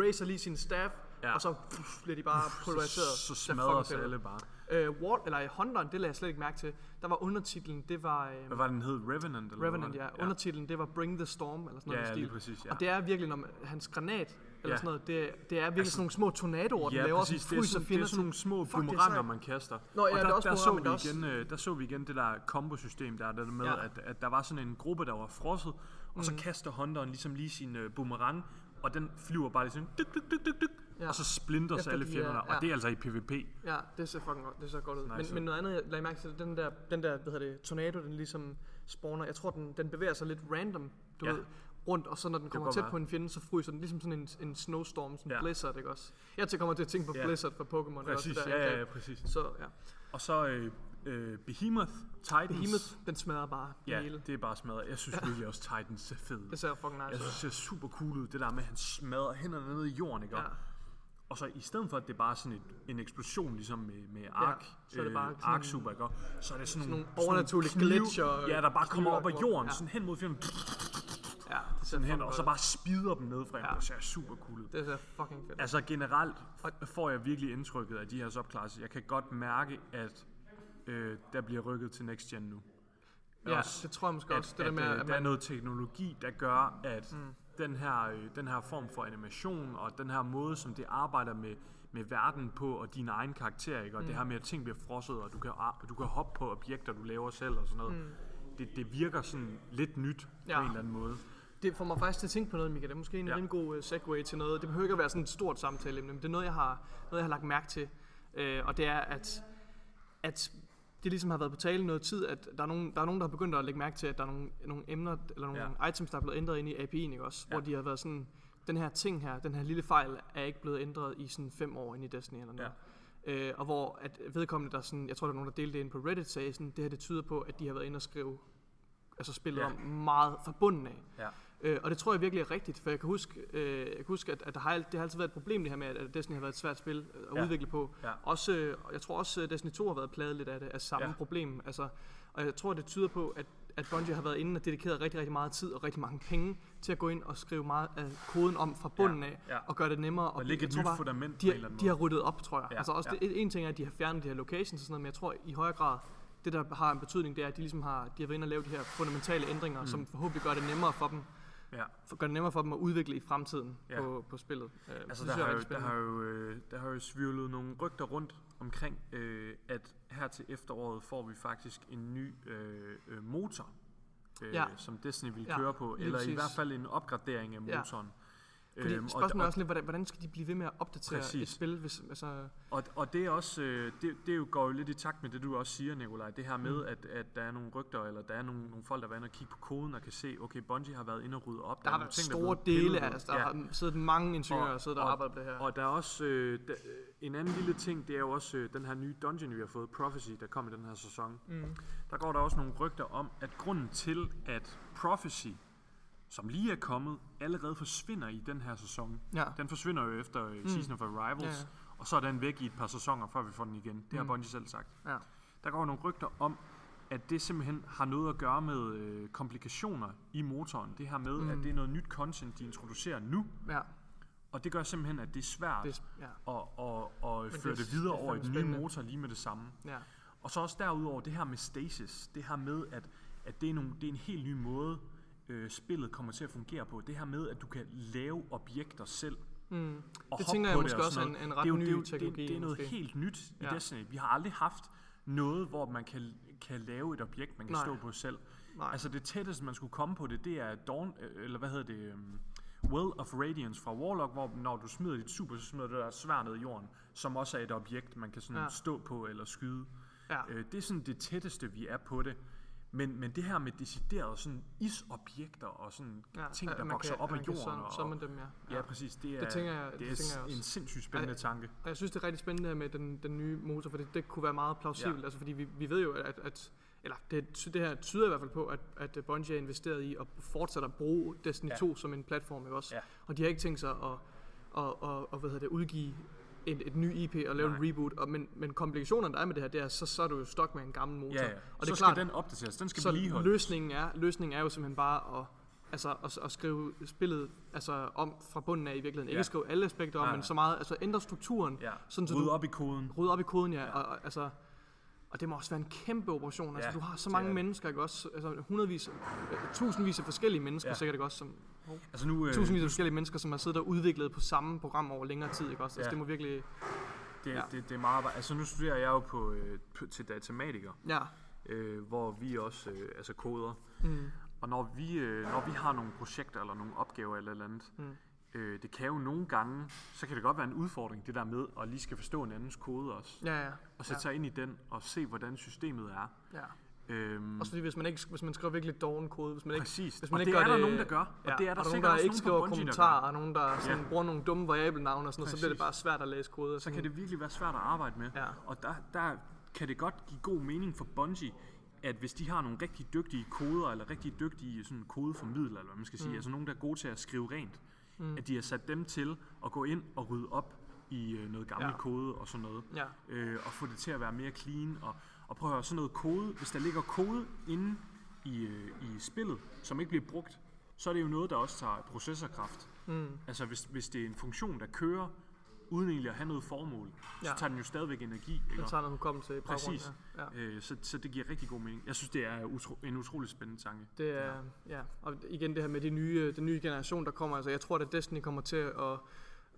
A: racer lige sin staff,
B: Ja.
A: ja. og så pff, bliver de bare polariseret.
B: Så
A: er
B: smadrer
A: ud.
B: alle bare.
A: Øh, Wall, eller i Hunteren, det lagde jeg slet ikke mærke til. Der var undertitlen, det var... Øh,
B: Hvad var den hed? Revenant? Eller
A: Revenant,
B: hvad?
A: ja. Undertitlen, det var Bring the Storm, eller sådan noget
B: Ja, ja, lige præcis, ja.
A: Og det er virkelig, når man, hans granat, eller
B: Ja.
A: sådan noget, det, det er virkelig sådan nogle små tornadoer, den
B: Ja,
A: laver,
B: præcis.
A: som
B: Det er,
A: fryser
B: sådan, det
A: fjender
B: er sådan nogle små
A: det er
B: boomeranger, man kaster.
A: Nå, ja,
B: og
A: det er
B: der,
A: også
B: der, så vi
A: det
B: igen, øh, der så vi igen det der kombosystem, der er der med,
A: Ja.
B: at, at der var sådan en gruppe, der var frosset, og så
A: Mm.
B: kaster Hunteren ligesom lige sin øh, boomerang, og den flyver bare ligesom dyk, dyk, dyk, dyk, dyk,
A: Ja.
B: og så splinters
A: Efter
B: alle
A: de er-
B: fjenderne, og
A: ja.
B: det er altså i PvP.
A: Ja, det ser fucking godt, det ser godt ud.
B: Nice
A: men, men noget andet, jeg lagde mærke til, den der, den der hvad hedder det, tornado, den ligesom spawner, jeg tror, den, den bevæger sig lidt random, du
B: Ja.
A: ved, rundt, og så når den kommer tæt
B: være.
A: på en fjende, så fryser den ligesom sådan en, en snowstorm, sådan en
B: Ja.
A: blizzard, ikke også? Jeg til kommer til at tænke på
B: Ja.
A: Blizzard fra Pokémon. også,
B: Præcis,
A: det der
B: ja, ja, ja, præcis.
A: Så ja,
B: Og så øh, øh, Behemoth, Titans.
A: Behemoth, den smadrer bare
B: Ja,
A: hele.
B: det er bare smadret. Jeg synes virkelig også, Titans ser fed.
A: Det ser fucking nice
B: Jeg synes, det ser super cool ud, det der med, at han smadrer hænderne ned i jorden, ikke?
A: Ja.
B: Og så i stedet for, at det er bare sådan et, en eksplosion, ligesom med, med ark,
A: så er det bare
B: øh, ark super, ikke? Så er det sådan,
A: nogle
B: sådan
A: overnaturlige
B: knive-
A: glitcher,
B: Ja, der bare kommer op af jorden,
A: kommer-
B: sådan hen mod fjenden,
A: Ja, det
B: sådan hen, og så bare spider dem ned fra
A: Ja.
B: Det ser super cool.
A: Det ser fucking fedt.
B: Altså generelt får jeg virkelig indtrykket af de her subklasser. Jeg kan godt mærke, at øh, der bliver rykket til next gen nu.
A: Ja,
B: Også,
A: det tror jeg måske
B: at,
A: også. Det
B: at,
A: der med,
B: øh,
A: at
B: der er
A: man,
B: noget teknologi, der gør, at mm. Den, her, øh, den her form for animation og den her måde, som det arbejder med, med verden på og dine egne karakterer, ikke? og mm. det her med, at ting bliver frosset, og du kan, du kan hoppe på objekter, du laver selv og sådan noget. Mm. Det, det virker sådan lidt nyt
A: Ja.
B: på en eller anden måde.
A: det får mig faktisk til at tænke på noget, Mika. Det er måske en
B: Ja.
A: rimelig god uh, segue til noget. Det behøver ikke at være sådan et stort samtale, men det er noget, jeg har, noget, jeg har lagt mærke til. Uh, og det er, at, at det ligesom har været på tale noget tid, at der er, nogen, der er nogen, der har begyndt at lægge mærke til, at der er nogle, nogle emner, eller nogle ja. items, der er blevet ændret ind i API'en, ikke også?
B: Ja.
A: Hvor de har været sådan, den her ting her, den her lille fejl, er ikke blevet ændret i sådan fem år ind i Destiny eller noget. Ja. Øh, og hvor at vedkommende, der sådan, jeg tror, der er nogen, der delte det ind på Reddit, sagde sådan, det her det tyder på, at de har været inde og skrive altså spillet
B: Ja.
A: om meget fra bunden af.
B: Ja.
A: Øh, og det tror jeg virkelig er rigtigt, for jeg kan huske, øh, jeg kan huske at, at der har, det har altid været et problem det her med, at Destiny har været et svært spil øh, at
B: Ja.
A: udvikle på.
B: Ja.
A: Også, øh, jeg tror også, at Destiny 2 har været pladet lidt af det, af samme Ja. problem. Altså, og jeg tror, det tyder på, at, at Bungie har været inde og dedikeret rigtig, rigtig meget tid og rigtig mange penge til at gå ind og skrive meget af koden om fra bunden
B: Ja.
A: af,
B: Ja.
A: og gøre det nemmere.
B: Og lægge
A: jeg
B: et nyt
A: bare,
B: fundament
A: de,
B: på en eller anden
A: de har ryddet op, tror jeg.
B: Ja.
A: Altså også,
B: ja.
A: det, en ting er, at de har fjernet de her locations og sådan noget, men jeg tror i højere grad, det der har en betydning, det er, at de ligesom har, de har været inde og lave de her fundamentale ændringer, mm. som forhåbentlig gør det nemmere for dem
B: Ja.
A: for, gør det nemmere for dem at udvikle i fremtiden
B: Ja.
A: på, på spillet. Øh,
B: Altså, der har, jo, der, har jo, øh, der har jo svirlet nogle rygter rundt omkring, øh, at her til efteråret får vi faktisk en ny øh, øh, motor, øh,
A: Ja.
B: som Destiny vil
A: Ja,
B: køre på, eller i hvert fald en opgradering af
A: Ja. Fordi
B: Øhm, og-
A: spørgsmålet er
B: og-
A: også lidt, hvordan, hvordan skal de blive ved med at opdatere
B: Præcis.
A: et spil, hvis, altså,
B: Og, og det er også, øh, det, det er jo går jo lidt i takt med det, du også siger, Nikolaj. Det her med, at, at der er nogle rygter, eller der er nogle, nogle folk, der har været og kigge på koden og kan se, okay, Bungie har været inde og rydde op.
A: der
B: er
A: har været
B: ting, der er
A: store
B: pillet
A: dele af, altså, der har siddet mange ingeniører og siddet og arbejdet på det her.
B: Og der er også øh, der, en anden lille ting, det er jo også øh, den her nye dungeon, vi har fået, Prophecy, der kom i den her sæson.
A: Mm.
B: Der går der også nogle rygter om, at grunden til, at Prophecy, som lige er kommet, allerede forsvinder i den her sæson.
A: Ja.
B: Den forsvinder jo efter mm. Season of Arrivals,
A: Ja,
B: og så er den væk i et par sæsoner, før vi får den igen. Det har
A: Mm.
B: Bungie selv sagt.
A: Ja.
B: Der går nogle rygter om, at det simpelthen har noget at gøre med øh, komplikationer i motoren. Det her med, mm. at det er noget nyt content, de introducerer nu,
A: ja,
B: og det gør simpelthen, at det er svært
A: det, ja,
B: at, at, at
A: det
B: føre
A: er-
B: det videre
A: det er
B: over i den nye motor lige med det samme.
A: ja.
B: Og så også derudover det her med stasis. Det her med, at, at det, er nogle, det er en helt ny måde, øh, spillet kommer til at fungere på. Det her med, at du kan lave objekter selv.
A: Mm.
B: Og
A: Det tænker jeg måske
B: og
A: også er en- en ret
B: det er jo,
A: ny
B: det er jo,
A: teknologi,
B: Det, det er noget
A: måske.
B: helt nyt i
A: Ja.
B: Destiny. Vi har aldrig haft noget, hvor man kan, kan lave et objekt, man kan
A: Nej.
B: stå på selv.
A: Nej.
B: Altså det tætteste, man skulle komme på det, det er Dawn, eller hvad hedder det, um, Well of Radiance fra Warlock, hvor når du smider dit super, så smider du der svær ned i jorden, som også er et objekt, man kan sådan
A: ja.
B: stå på eller skyde.
A: Ja.
B: Øh, det er sådan det tætteste, vi er på det. Men, men det her med deciderede sådan isobjekter og sådan
A: Ja,
B: ting, der vokser
A: kan-
B: op af jorden.
A: summon-
B: og,
A: dem, ja.
B: ja, præcis. Det er,
A: tænker jeg-
B: det
A: det
B: er
A: tænker jeg
B: en
A: også.
B: sindssygt spændende
A: Ej,
B: tanke.
A: Og jeg synes, det er rigtig spændende her med den, den nye motor, for det, det kunne være meget plausibelt,
B: Ja.
A: altså fordi vi, vi ved jo, at, at eller det, det her tyder i hvert fald på, at, at Bungie er investeret i at fortsætte at bruge Destiny
B: Ja.
A: 2 som en platform, ikke også?
B: Ja.
A: Og de har ikke tænkt sig at, at, at, at hvad hedder det, udgive et, et ny IP og lave
B: Nej.
A: en reboot, og, men, men komplikationerne der er med det her, det er, så, så er du jo stok med en gammel motor.
B: Ja, ja.
A: Og det er
B: så
A: klart,
B: skal den opdateres. Den skal
A: så
B: vedligeholdes.
A: løsningen er, løsningen er jo simpelthen bare at, altså, at, at skrive spillet altså, om fra bunden af i virkeligheden. Ikke
B: Ja.
A: at skrive alle aspekter om,
B: Nej,
A: men
B: nej.
A: så meget, altså ændre strukturen,
B: Ja.
A: sådan så
B: Rydde
A: du
B: op i koden.
A: rydde op i koden, ja. Og, og, altså, og det må også være en kæmpe operation. Altså,
B: Ja,
A: du har så mange
B: er
A: mennesker, ikke også? Altså, hundredvis, øh, tusindvis af forskellige mennesker,
B: Ja.
A: sikkert ikke også, som,
B: Altså nu, øh,
A: tusindvis af forskellige mennesker, som har siddet og udviklet på samme program over længere tid, ikke også? Altså,
B: Ja.
A: det må virkelig,
B: det,
A: ja.
B: det, det er meget... Altså nu studerer jeg jo på, øh, på til datamatiker,
A: ja.
B: øh, hvor vi også øh, altså koder.
A: Mm.
B: Og når vi, øh, når vi har nogle projekter eller nogle opgaver eller eller andet,
A: Mm.
B: øh, det kan jo nogle gange, så kan det godt være en udfordring, det der med at lige skal forstå en andens kode også.
A: Ja, ja.
B: Og sætte sig ind i den og se, hvordan systemet er.
A: ja.
B: Øhm,
A: Også fordi hvis man, ikke, hvis man skriver virkelig doven kode, hvis man ikke,
B: præcis.
A: hvis man
B: og
A: ikke
B: det
A: gør
B: er der
A: det,
B: nogen, der gør. Og
A: ja,
B: det er der
A: og nogen,
B: sikkert
A: der
B: også
A: ikke
B: nogen
A: skriver
B: Bungie, der
A: kommentarer, og nogen, der sådan,
B: Ja.
A: bruger nogle dumme variabelnavne og sådan noget, så bliver det bare svært at læse kode.
B: Så kan det virkelig være svært at arbejde med.
A: Ja.
B: Og der, der kan det godt give god mening for Bungie, at hvis de har nogle rigtig dygtige koder, eller rigtig dygtige sådan kodeformidlere, eller hvad man skal sige,
A: Mm.
B: altså nogen, der er gode til at skrive rent, mm. at de har sat dem til at gå ind og rydde op i øh, noget gammel
A: ja.
B: kode og sådan noget.
A: Ja.
B: øh, og få det til at være mere clean. Og, og prøv at høre, sådan noget kode, hvis der ligger kode inde i, øh, i spillet, som ikke bliver brugt, så er det jo noget, der også tager processorkraft.
A: Mm.
B: Altså hvis, hvis det er en funktion, der kører, uden egentlig at have noget formål, ja.
A: Ja.
B: så tager den jo stadigvæk energi. Ikke?
A: Det tager noget hukommelse i.
B: Præcis.
A: Ja. Ja.
B: Øh, så, så det giver rigtig god mening. Jeg synes, det er utro, en utrolig spændende tanke.
A: Det er, ja. Og igen det her med de nye, den nye generation, der kommer. Altså, jeg tror, at Destiny kommer til at,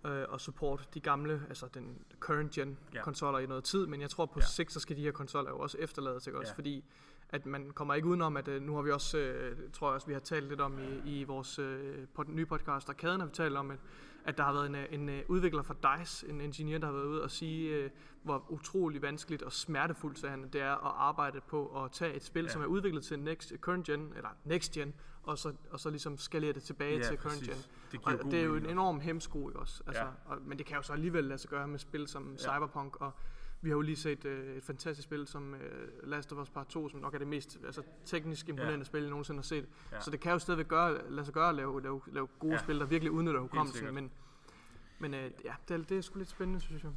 A: øh, at support de gamle, altså den current gen
B: Ja.
A: konsoller i noget tid, men jeg tror på
B: Ja.
A: sigt, så skal de her konsoller jo også efterlades, ikke også?
B: Ja.
A: Fordi at man kommer ikke udenom, at øh, nu har vi også, øh, tror jeg også, vi har talt lidt om i, i vores øh, pod, nye podcast, Arkaden har vi talt om, at, at der har været en, øh, en øh, udvikler fra DICE, en ingeniør, der har været ude og sige, øh, hvor utrolig vanskeligt og smertefuldt sagde han, det er at arbejde på at tage et spil, ja. Som er udviklet til next, current gen, eller next gen, og så, og så ligesom skalere det tilbage
B: Ja,
A: til current
B: præcis.
A: gen.
B: Det
A: Og det er jo en enorm hemsko, ikke også? Altså,
B: Ja.
A: og, men det kan jo så alligevel lade sig gøre med spil som
B: Ja.
A: Cyberpunk, og vi har jo lige set øh, et fantastisk spil som øh, Last of Us Part 2, som nok er det mest altså, teknisk imponerende
B: Ja.
A: spil, jeg nogensinde har set.
B: Ja.
A: Så det kan jo stadigvæk gøre, lade sig gøre at lave, lave, lave gode
B: Ja.
A: spil, der virkelig udnytter hukommelsen. Men, men øh, ja, det er, det er sgu lidt spændende, synes jeg.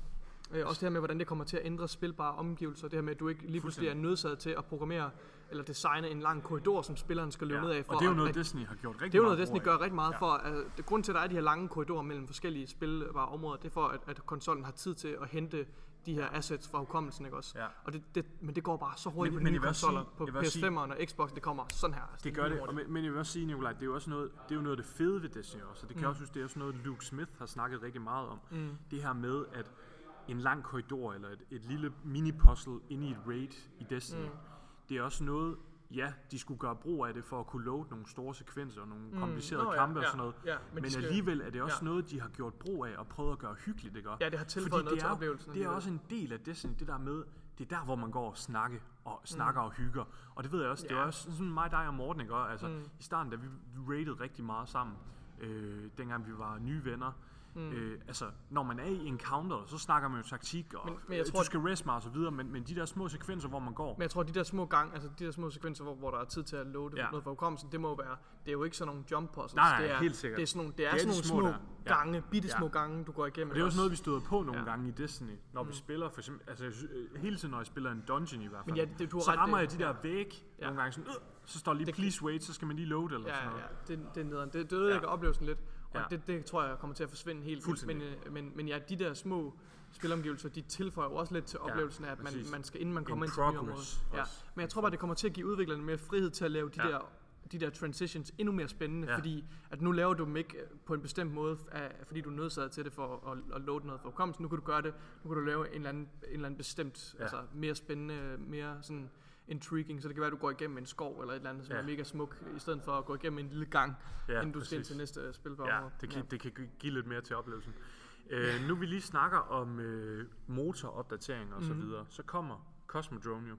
A: Øh, også det her med, hvordan det kommer til at ændre spilbare omgivelser. Det her med, at du ikke lige pludselig er nødsaget til at programmere eller designe en lang korridor, som spilleren skal løbe
B: Ja.
A: ned af. For
B: Og det er jo
A: at-
B: noget,
A: at-
B: Disney har gjort rigtig
A: det er jo noget,
B: meget
A: Disney gør rigtig meget
B: Ja.
A: for. Altså, det, grunden til, at der er de her lange korridorer mellem forskellige spilbare områder, det er for, at, at konsollen har tid til at hente de her assets fra hukommelsen, ikke også?
B: Ja.
A: Og det, det, men det går bare så hurtigt
B: Men- men
A: nye konsoller
B: sige-
A: på
B: jeg vil også sige-
A: PS5'eren og Xbox, det kommer sådan her. Altså,
B: Det gør det, og, men, men jeg vil også sige, Nikolaj, det er jo også noget, det er jo noget af det fede ved Destiny også, og det kan
A: Mm.
B: jeg også synes, det er også noget, Luke Smith har snakket rigtig meget om.
A: Mm.
B: Det her med, at en lang korridor, eller et, et lille mini-puzzle inde i et raid i Destiny,
A: Mm.
B: det er også noget, ja, de skulle gøre brug af det for at kunne load nogle store sekvenser og nogle mm. komplicerede
A: Nå, ja,
B: kampe og
A: ja,
B: sådan noget.
A: ja, men
B: men
A: de skal-
B: alligevel er det også
A: ja.
B: noget, de har gjort brug af og prøvet at gøre hyggeligt, ikke?
A: Ja, det har tilføjet
B: Fordi
A: noget
B: det
A: til
B: er,
A: oplevelsen
B: Det er også en del af Destiny, det der med, det er der, hvor man går og snakke og, snakker mm. og hygger. Og det ved jeg også, det er
A: Ja.
B: også sådan mig, dig og Morten, ikke? Og Altså, mm. I starten, da vi rated rigtig meget sammen, øh, dengang vi var nye venner, Mm. Øh, altså, når man er i encounter, så snakker man jo taktik, og
A: Men-
B: men,
A: jeg
B: jeg
A: tror,
B: du skal rest mig og så videre, men, men de der små sekvenser, hvor man går,
A: Men jeg tror, de der små gang, altså de der små sekvenser, hvor, hvor der er tid til at loade ja. Noget for hukommelsen, det må jo være, det er jo ikke sådan nogle jump puzzles.
B: Nej, nej,
A: det er,
B: helt sikkert.
A: Det er sådan nogle, det er
B: Det er
A: sådan nogle
B: små
A: små,
B: der. Ja.
A: gange, bitte små
B: Ja.
A: gange, du går igennem.
B: Og det er også noget, vi støder på nogle
A: Ja.
B: gange i Destiny, når mm. vi spiller for eksempel, altså øh, hele tiden når jeg spiller en dungeon i hvert fald,
A: Men ja, det- du har
B: så
A: ret,
B: rammer
A: det-
B: jeg de der
A: ja.
B: væg
A: Ja.
B: nogle gange sådan, øh, så står lige
A: Det-
B: please wait, så skal man lige load eller
A: Ja,
B: sådan noget.
A: ja. Det, det er nederen. Det, det ødelægger ja. oplevelsen lidt, og
B: Ja.
A: det, det tror jeg kommer til at forsvinde helt. Men, øh, men, men ja, de der små spilomgivelser, de tilføjer jo også lidt til oplevelsen af, at man, man skal, inden man
B: In
A: kommer ind til et nyt område.
B: progress
A: Ja. Men jeg tror bare, det kommer til at give udviklerne mere frihed til at lave de
B: Ja.
A: der de der transitions endnu mere spændende, ja. Fordi at nu laver du dem ikke øh, på en bestemt måde, af, fordi du er nødsaget til det for at, at loade noget for hukommelsen. Nu kan du gøre det, nu kan du lave en eller anden, en eller anden bestemt. Ja. altså mere spændende, mere sådan intriguing, så det kan være, at du går igennem en skov eller et eller andet, som ja.
B: Ja.
A: er mega smuk, i stedet for at gå igennem en lille gang, ja,
B: Ja,
A: inden du skal til næste spil på
B: Ja, det kan, det kan gi- give lidt mere til oplevelsen. Øh, nu vi lige snakker om øh, motoropdateringer og så
A: Mhm.
B: videre, så kommer Cosmodrome jo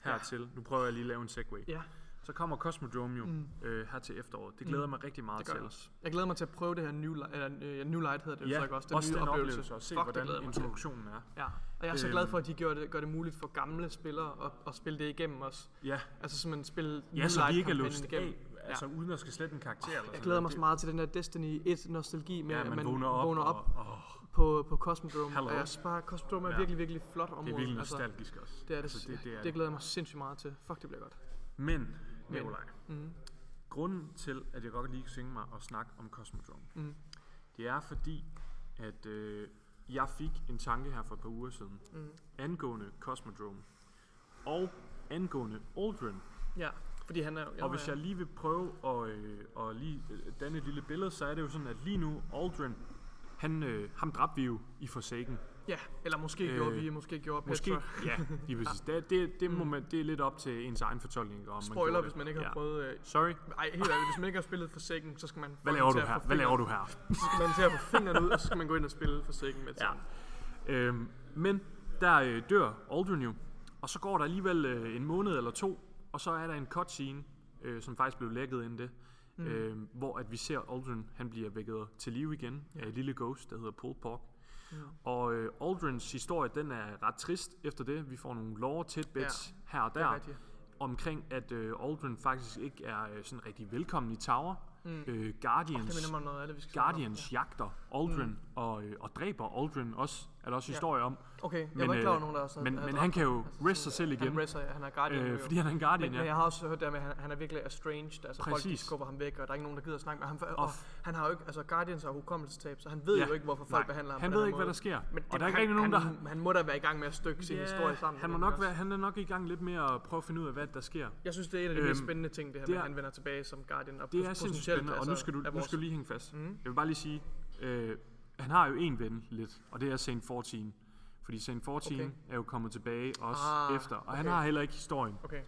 B: hertil. Nu prøver jeg lige at lave en segway.
A: Ja,
B: Så kommer Cosmodrome jo
A: Mm.
B: øh, her til efteråret. Det glæder jeg mig rigtig meget til.
A: også. Jeg glæder mig til at prøve det her New, Light, eller, øh, new Light hedder det
B: Ja,
A: så også, den
B: også
A: nye
B: den
A: oplevelse.
B: oplevelse, og se
A: Fuck,
B: hvordan introduktionen er.
A: Ja, og jeg er så
B: Øhm.
A: glad for, at de gør det, gør det muligt for gamle spillere at, at spille det igennem også.
B: Ja,
A: Altså simpelthen spille
B: ja
A: New
B: så vi ikke er låst
A: igennem.
B: af, altså uden at skal slette en karakter. eller
A: Jeg glæder mig så meget til den der Destiny 1 nostalgi med,
B: Ja,
A: at
B: man,
A: man
B: vågner op,
A: vågner op
B: og, og,
A: på, på Cosmodrome.
B: Hello.
A: Og jeg bare, Cosmodrome er
B: Ja.
A: virkelig, virkelig flot område.
B: det er virkelig
A: altså,
B: nostalgisk også.
A: det er det,
B: Altså,
A: det,
B: det, det, er
A: det glæder jeg mig sindssygt meget til. Fuck, det bliver godt.
B: Men, Nikolaj,
A: Mm.
B: grunden til, at jeg godt lige kan synge mig og snakke om Cosmodrome,
A: Mm.
B: det er fordi, at øh, jeg fik en tanke her for et par uger siden,
A: Mm.
B: angående Cosmodrome, og angående Aldrin.
A: Ja, fordi han er...
B: Og hvis jeg lige vil prøve at, øh, at lige øh, danne et lille billede, så er det jo sådan, at lige nu Aldrin, han, øh, ham dræbte vi jo i Forsaken.
A: Ja, eller måske
B: Øh,
A: gjorde vi, måske gjorde
B: Måske,
A: Petra.
B: ja, lige præcis. Det, det, det, må man, det er lidt op til ens egen fortolkning. Om
A: Spoiler,
B: gjorde
A: hvis man ikke har
B: ja.
A: prøvet... Øh,
B: Sorry,
A: ej, helt ærligt, hvis man ikke har spillet Forsaken, så skal man...
B: hvad laver du her? Hvad laver du her?
A: Så skal man til at få fingrene ud, og så skal man gå ind og spille Forsaken med det
B: Ja. Øhm, men der øh, dør Aldrin jo, og så går der alligevel øh, en måned eller to, og så er der en cutscene, øh, som faktisk blev lækket inden det, mm. øh, hvor at vi ser Aldrin, han bliver vækket til live igen af et lille ghost, der hedder Pulled Pork.
A: Ja.
B: Og øh, Aldrins historie, den er ret trist efter det. Vi får nogle lore tidbits ja, her og
A: Det er
B: der
A: rigtigt.
B: omkring, at øh, Aldrin faktisk ikke er øh, sådan rigtig velkommen i Tower.
A: Mm.
B: Øh,
A: Det
B: Guardians,
A: mig om noget af det, vi skal snakke om.
B: Guardians jagter Aldrin mm. og, øh, og dræber Aldrin også, er der også
A: Ja.
B: historie om.
A: Ja. Okay, jeg
B: Men,
A: var ikke klar over
B: øh,
A: nogen, der også
B: Men, men han kan jo
A: Altså,
B: rest sig selv igen,
A: Han racer, han er Guardian
B: øh, fordi han er en Guardian,
A: men, men
B: ja.
A: jeg har også hørt der med, at han, han er virkelig estranged, altså folk de
B: Præcis.
A: skubber ham væk, og der er ikke nogen, der gider at snakke med ham. Og,
B: Og
A: han har jo ikke, altså Guardians har hukommelsestab, så han ved
B: Ja.
A: jo ikke, hvorfor folk
B: Nej,
A: behandler ham
B: han ved ikke, hvad
A: måde.
B: der sker.
A: Men
B: og der er ikke rigtig nogen, der...
A: han, han må da være i gang med at stykke sin historie sammen.
B: han, må nok være, han er nok i gang lidt med at prøve at finde ud af, hvad der sker.
A: Jeg synes, det er en af de mest
B: Øhm,
A: spændende ting, det her
B: det
A: med, at han vender tilbage som Guardian. Og
B: Det er sindssygt spændende, og nu
A: altså,
B: skal du, nu skal du lige hænge fast.
A: Mhm.
B: Jeg vil bare lige sige, øh, han har jo en ven lidt, og det er Saint 14. Fordi Saint 14
A: Okay.
B: er jo kommet tilbage også
A: Ah,
B: efter, og han
A: okay.
B: har heller ikke historien.
A: Okay,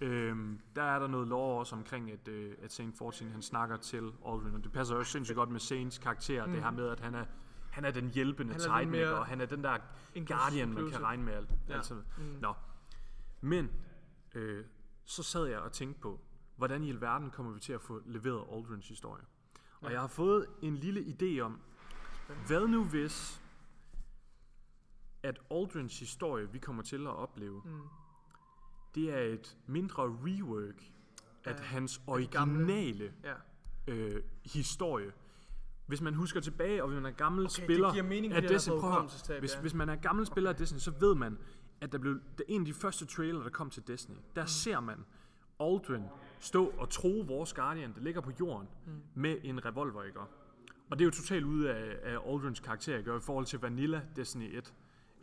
B: Øhm, der er der noget lore også omkring, at, øh, at Saint 14 han snakker til Aldrin, og det passer også sindssygt godt med Saints karakter, mm. det her med, at han er, han er den hjælpende
A: Han er mere
B: og han er den der Guardian, man kan regne med alt.
A: Ja.
B: Altså.
A: Mm.
B: Nå. Men, øh, så sad jeg og tænkte på, hvordan i alverden kommer vi til at få leveret Aldrins historie? Og
A: Ja.
B: jeg har fået en lille idé om, hvad nu hvis, at Aldrins historie, vi kommer til at opleve,
A: Mm.
B: det er et mindre rework af
A: Af-
B: hans originale
A: ja.
B: øh, historie. Hvis man husker tilbage, og hvis man er gammel
A: Okay,
B: spiller
A: det mening,
B: af
A: fået
B: prøv
A: hukommelsestab,
B: hvis,
A: ja.
B: hvis man er gammel spiller af Destiny, så ved man, at der blev det en af de første trailer, der kom til Destiny. Der
A: Mm.
B: ser man Aldrin stå og tro vores Guardian, der ligger på jorden,
A: Mm.
B: med en revolver, ikke? Og det er jo totalt ude af, af Aldrins karakter, ikke? Og i forhold til Vanilla Destiny 1.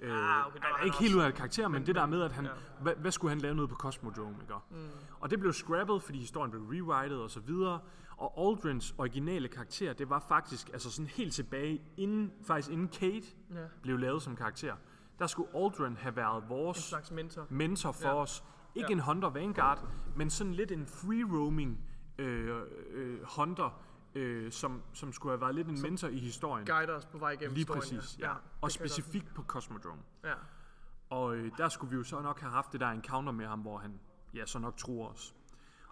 B: Øh,
A: Ah, okay, der
B: er ikke helt ud af karakter, men,
A: men-
B: det der med, at han,
A: ja.
B: hvad, hvad skulle han lave noget på Cosmodrome, ikke?
A: Mm.
B: Og det blev scrappet, fordi historien blev rewritet og så videre. Og Aldrins originale karakter, det var faktisk altså sådan helt tilbage, inden, faktisk inden Kate
A: Ja.
B: blev lavet som karakter. Der skulle Aldrin have været
A: En
B: vores
A: slags mentor.
B: mentor for
A: Ja.
B: os Ikke
A: Ja.
B: en Hunter Vanguard, men sådan lidt en free-roaming øh, øh, Hunter, øh, som, som skulle have været lidt en mentor i historien.
A: Guider os på vej igennem
B: Lige
A: historien,
B: præcis, ja.
A: det
B: Og specifikt på Cosmodrome.
A: Ja.
B: Og øh, der skulle vi jo så nok have haft det der encounter med ham, hvor han ja, så nok tror os.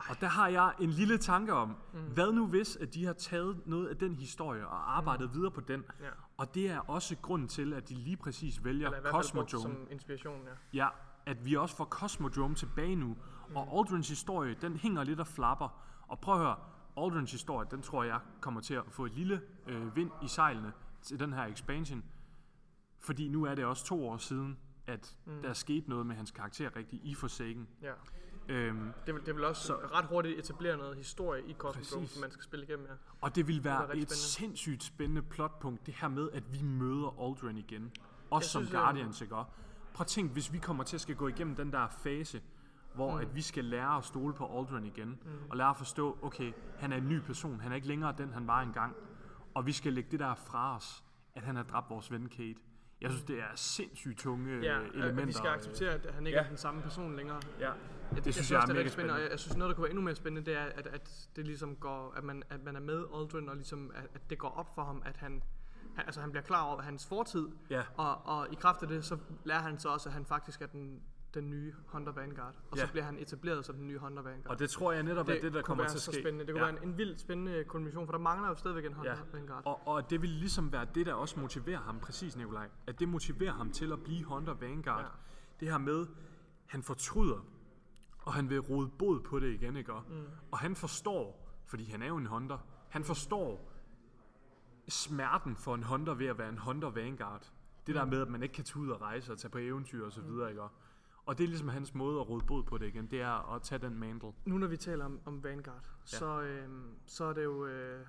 B: Og der har jeg en lille tanke om, mm. hvad nu hvis, at de har taget noget af den historie og arbejdet mm. videre på den.
A: Ja.
B: Og det er også grunden til, at de lige præcis vælger
A: Eller
B: Cosmodrome.
A: som inspiration, ja.
B: Ja, at vi også får Cosmodrome tilbage nu. Mm. Og Aldrins historie, den hænger lidt og flapper. Og prøv at høre, Aldrins historie, den tror jeg kommer til at få et lille øh, vind i sejlene til den her expansion. Fordi nu er det også to år siden, at mm. der er sket noget med hans karakter rigtig i Forsaken.
A: ja.
B: Øhm,
A: Det vil, det vil også så, ret hurtigt etablere noget historie i
B: Præcis.
A: som man skal spille igennem, ja.
B: og det vil være
A: rigtig
B: et
A: spændende.
B: sindssygt spændende plotpunkt, det her med, at vi møder Aldrin igen. Også
A: Jeg
B: som
A: synes,
B: Guardians, ikke? også? Prøv at tænk, hvis vi kommer til at skal gå igennem den der fase, hvor mm. at vi skal lære at stole på Aldrin igen, mm. og lære at forstå, okay, han er en ny person, han er ikke længere den, han var engang, og vi skal lægge det der fra os, at han har dræbt vores ven Kate. Jeg synes, det er sindssygt tunge
A: Ja,
B: elementer.
A: vi skal acceptere, at han ikke
B: ja.
A: er den samme person længere.
B: Ja,
A: Ja,
B: det synes
A: jeg,
B: jeg
A: også,
B: er
A: det
B: mega
A: rigtig spændende. Og jeg, jeg synes, noget, der kunne være endnu mere spændende, det er, at, at det ligesom går, at man, at man er med Aldrin, og ligesom, at, at det går op for ham, at han, han, altså han bliver klar over hans fortid,
B: Ja.
A: og, og i kraft af det, så lærer han så også, at han faktisk er den, den nye Hunter Vanguard. Og
B: Ja.
A: så bliver han etableret som den nye Hunter Vanguard.
B: Og det tror jeg netop er det, der kommer til at
A: så
B: ske.
A: spændende. Det kunne
B: ja.
A: være en, en vildt spændende kulmination, for der mangler jo stadigvæk en Hunter
B: Ja,
A: Vanguard.
B: og, og det vil ligesom være det, der også motiverer ham, præcis Nikolaj, at det motiverer ham til at blive Hunter Vanguard.
A: Ja.
B: Det her med, han fortryder, og han vil rode bod på det igen, ikke? Mm. Og han forstår, fordi han er jo en Hunter, han forstår smerten for en Hunter ved at være en Hunter Vanguard. Det der med, at man ikke kan tage ud og rejse og tage på eventyr og så videre, ikke? Og det er ligesom hans måde at rode bod på det igen, det er at tage den mantle.
A: Nu når vi taler om, om Vanguard, ja. så, øhm, så, er det jo, øh,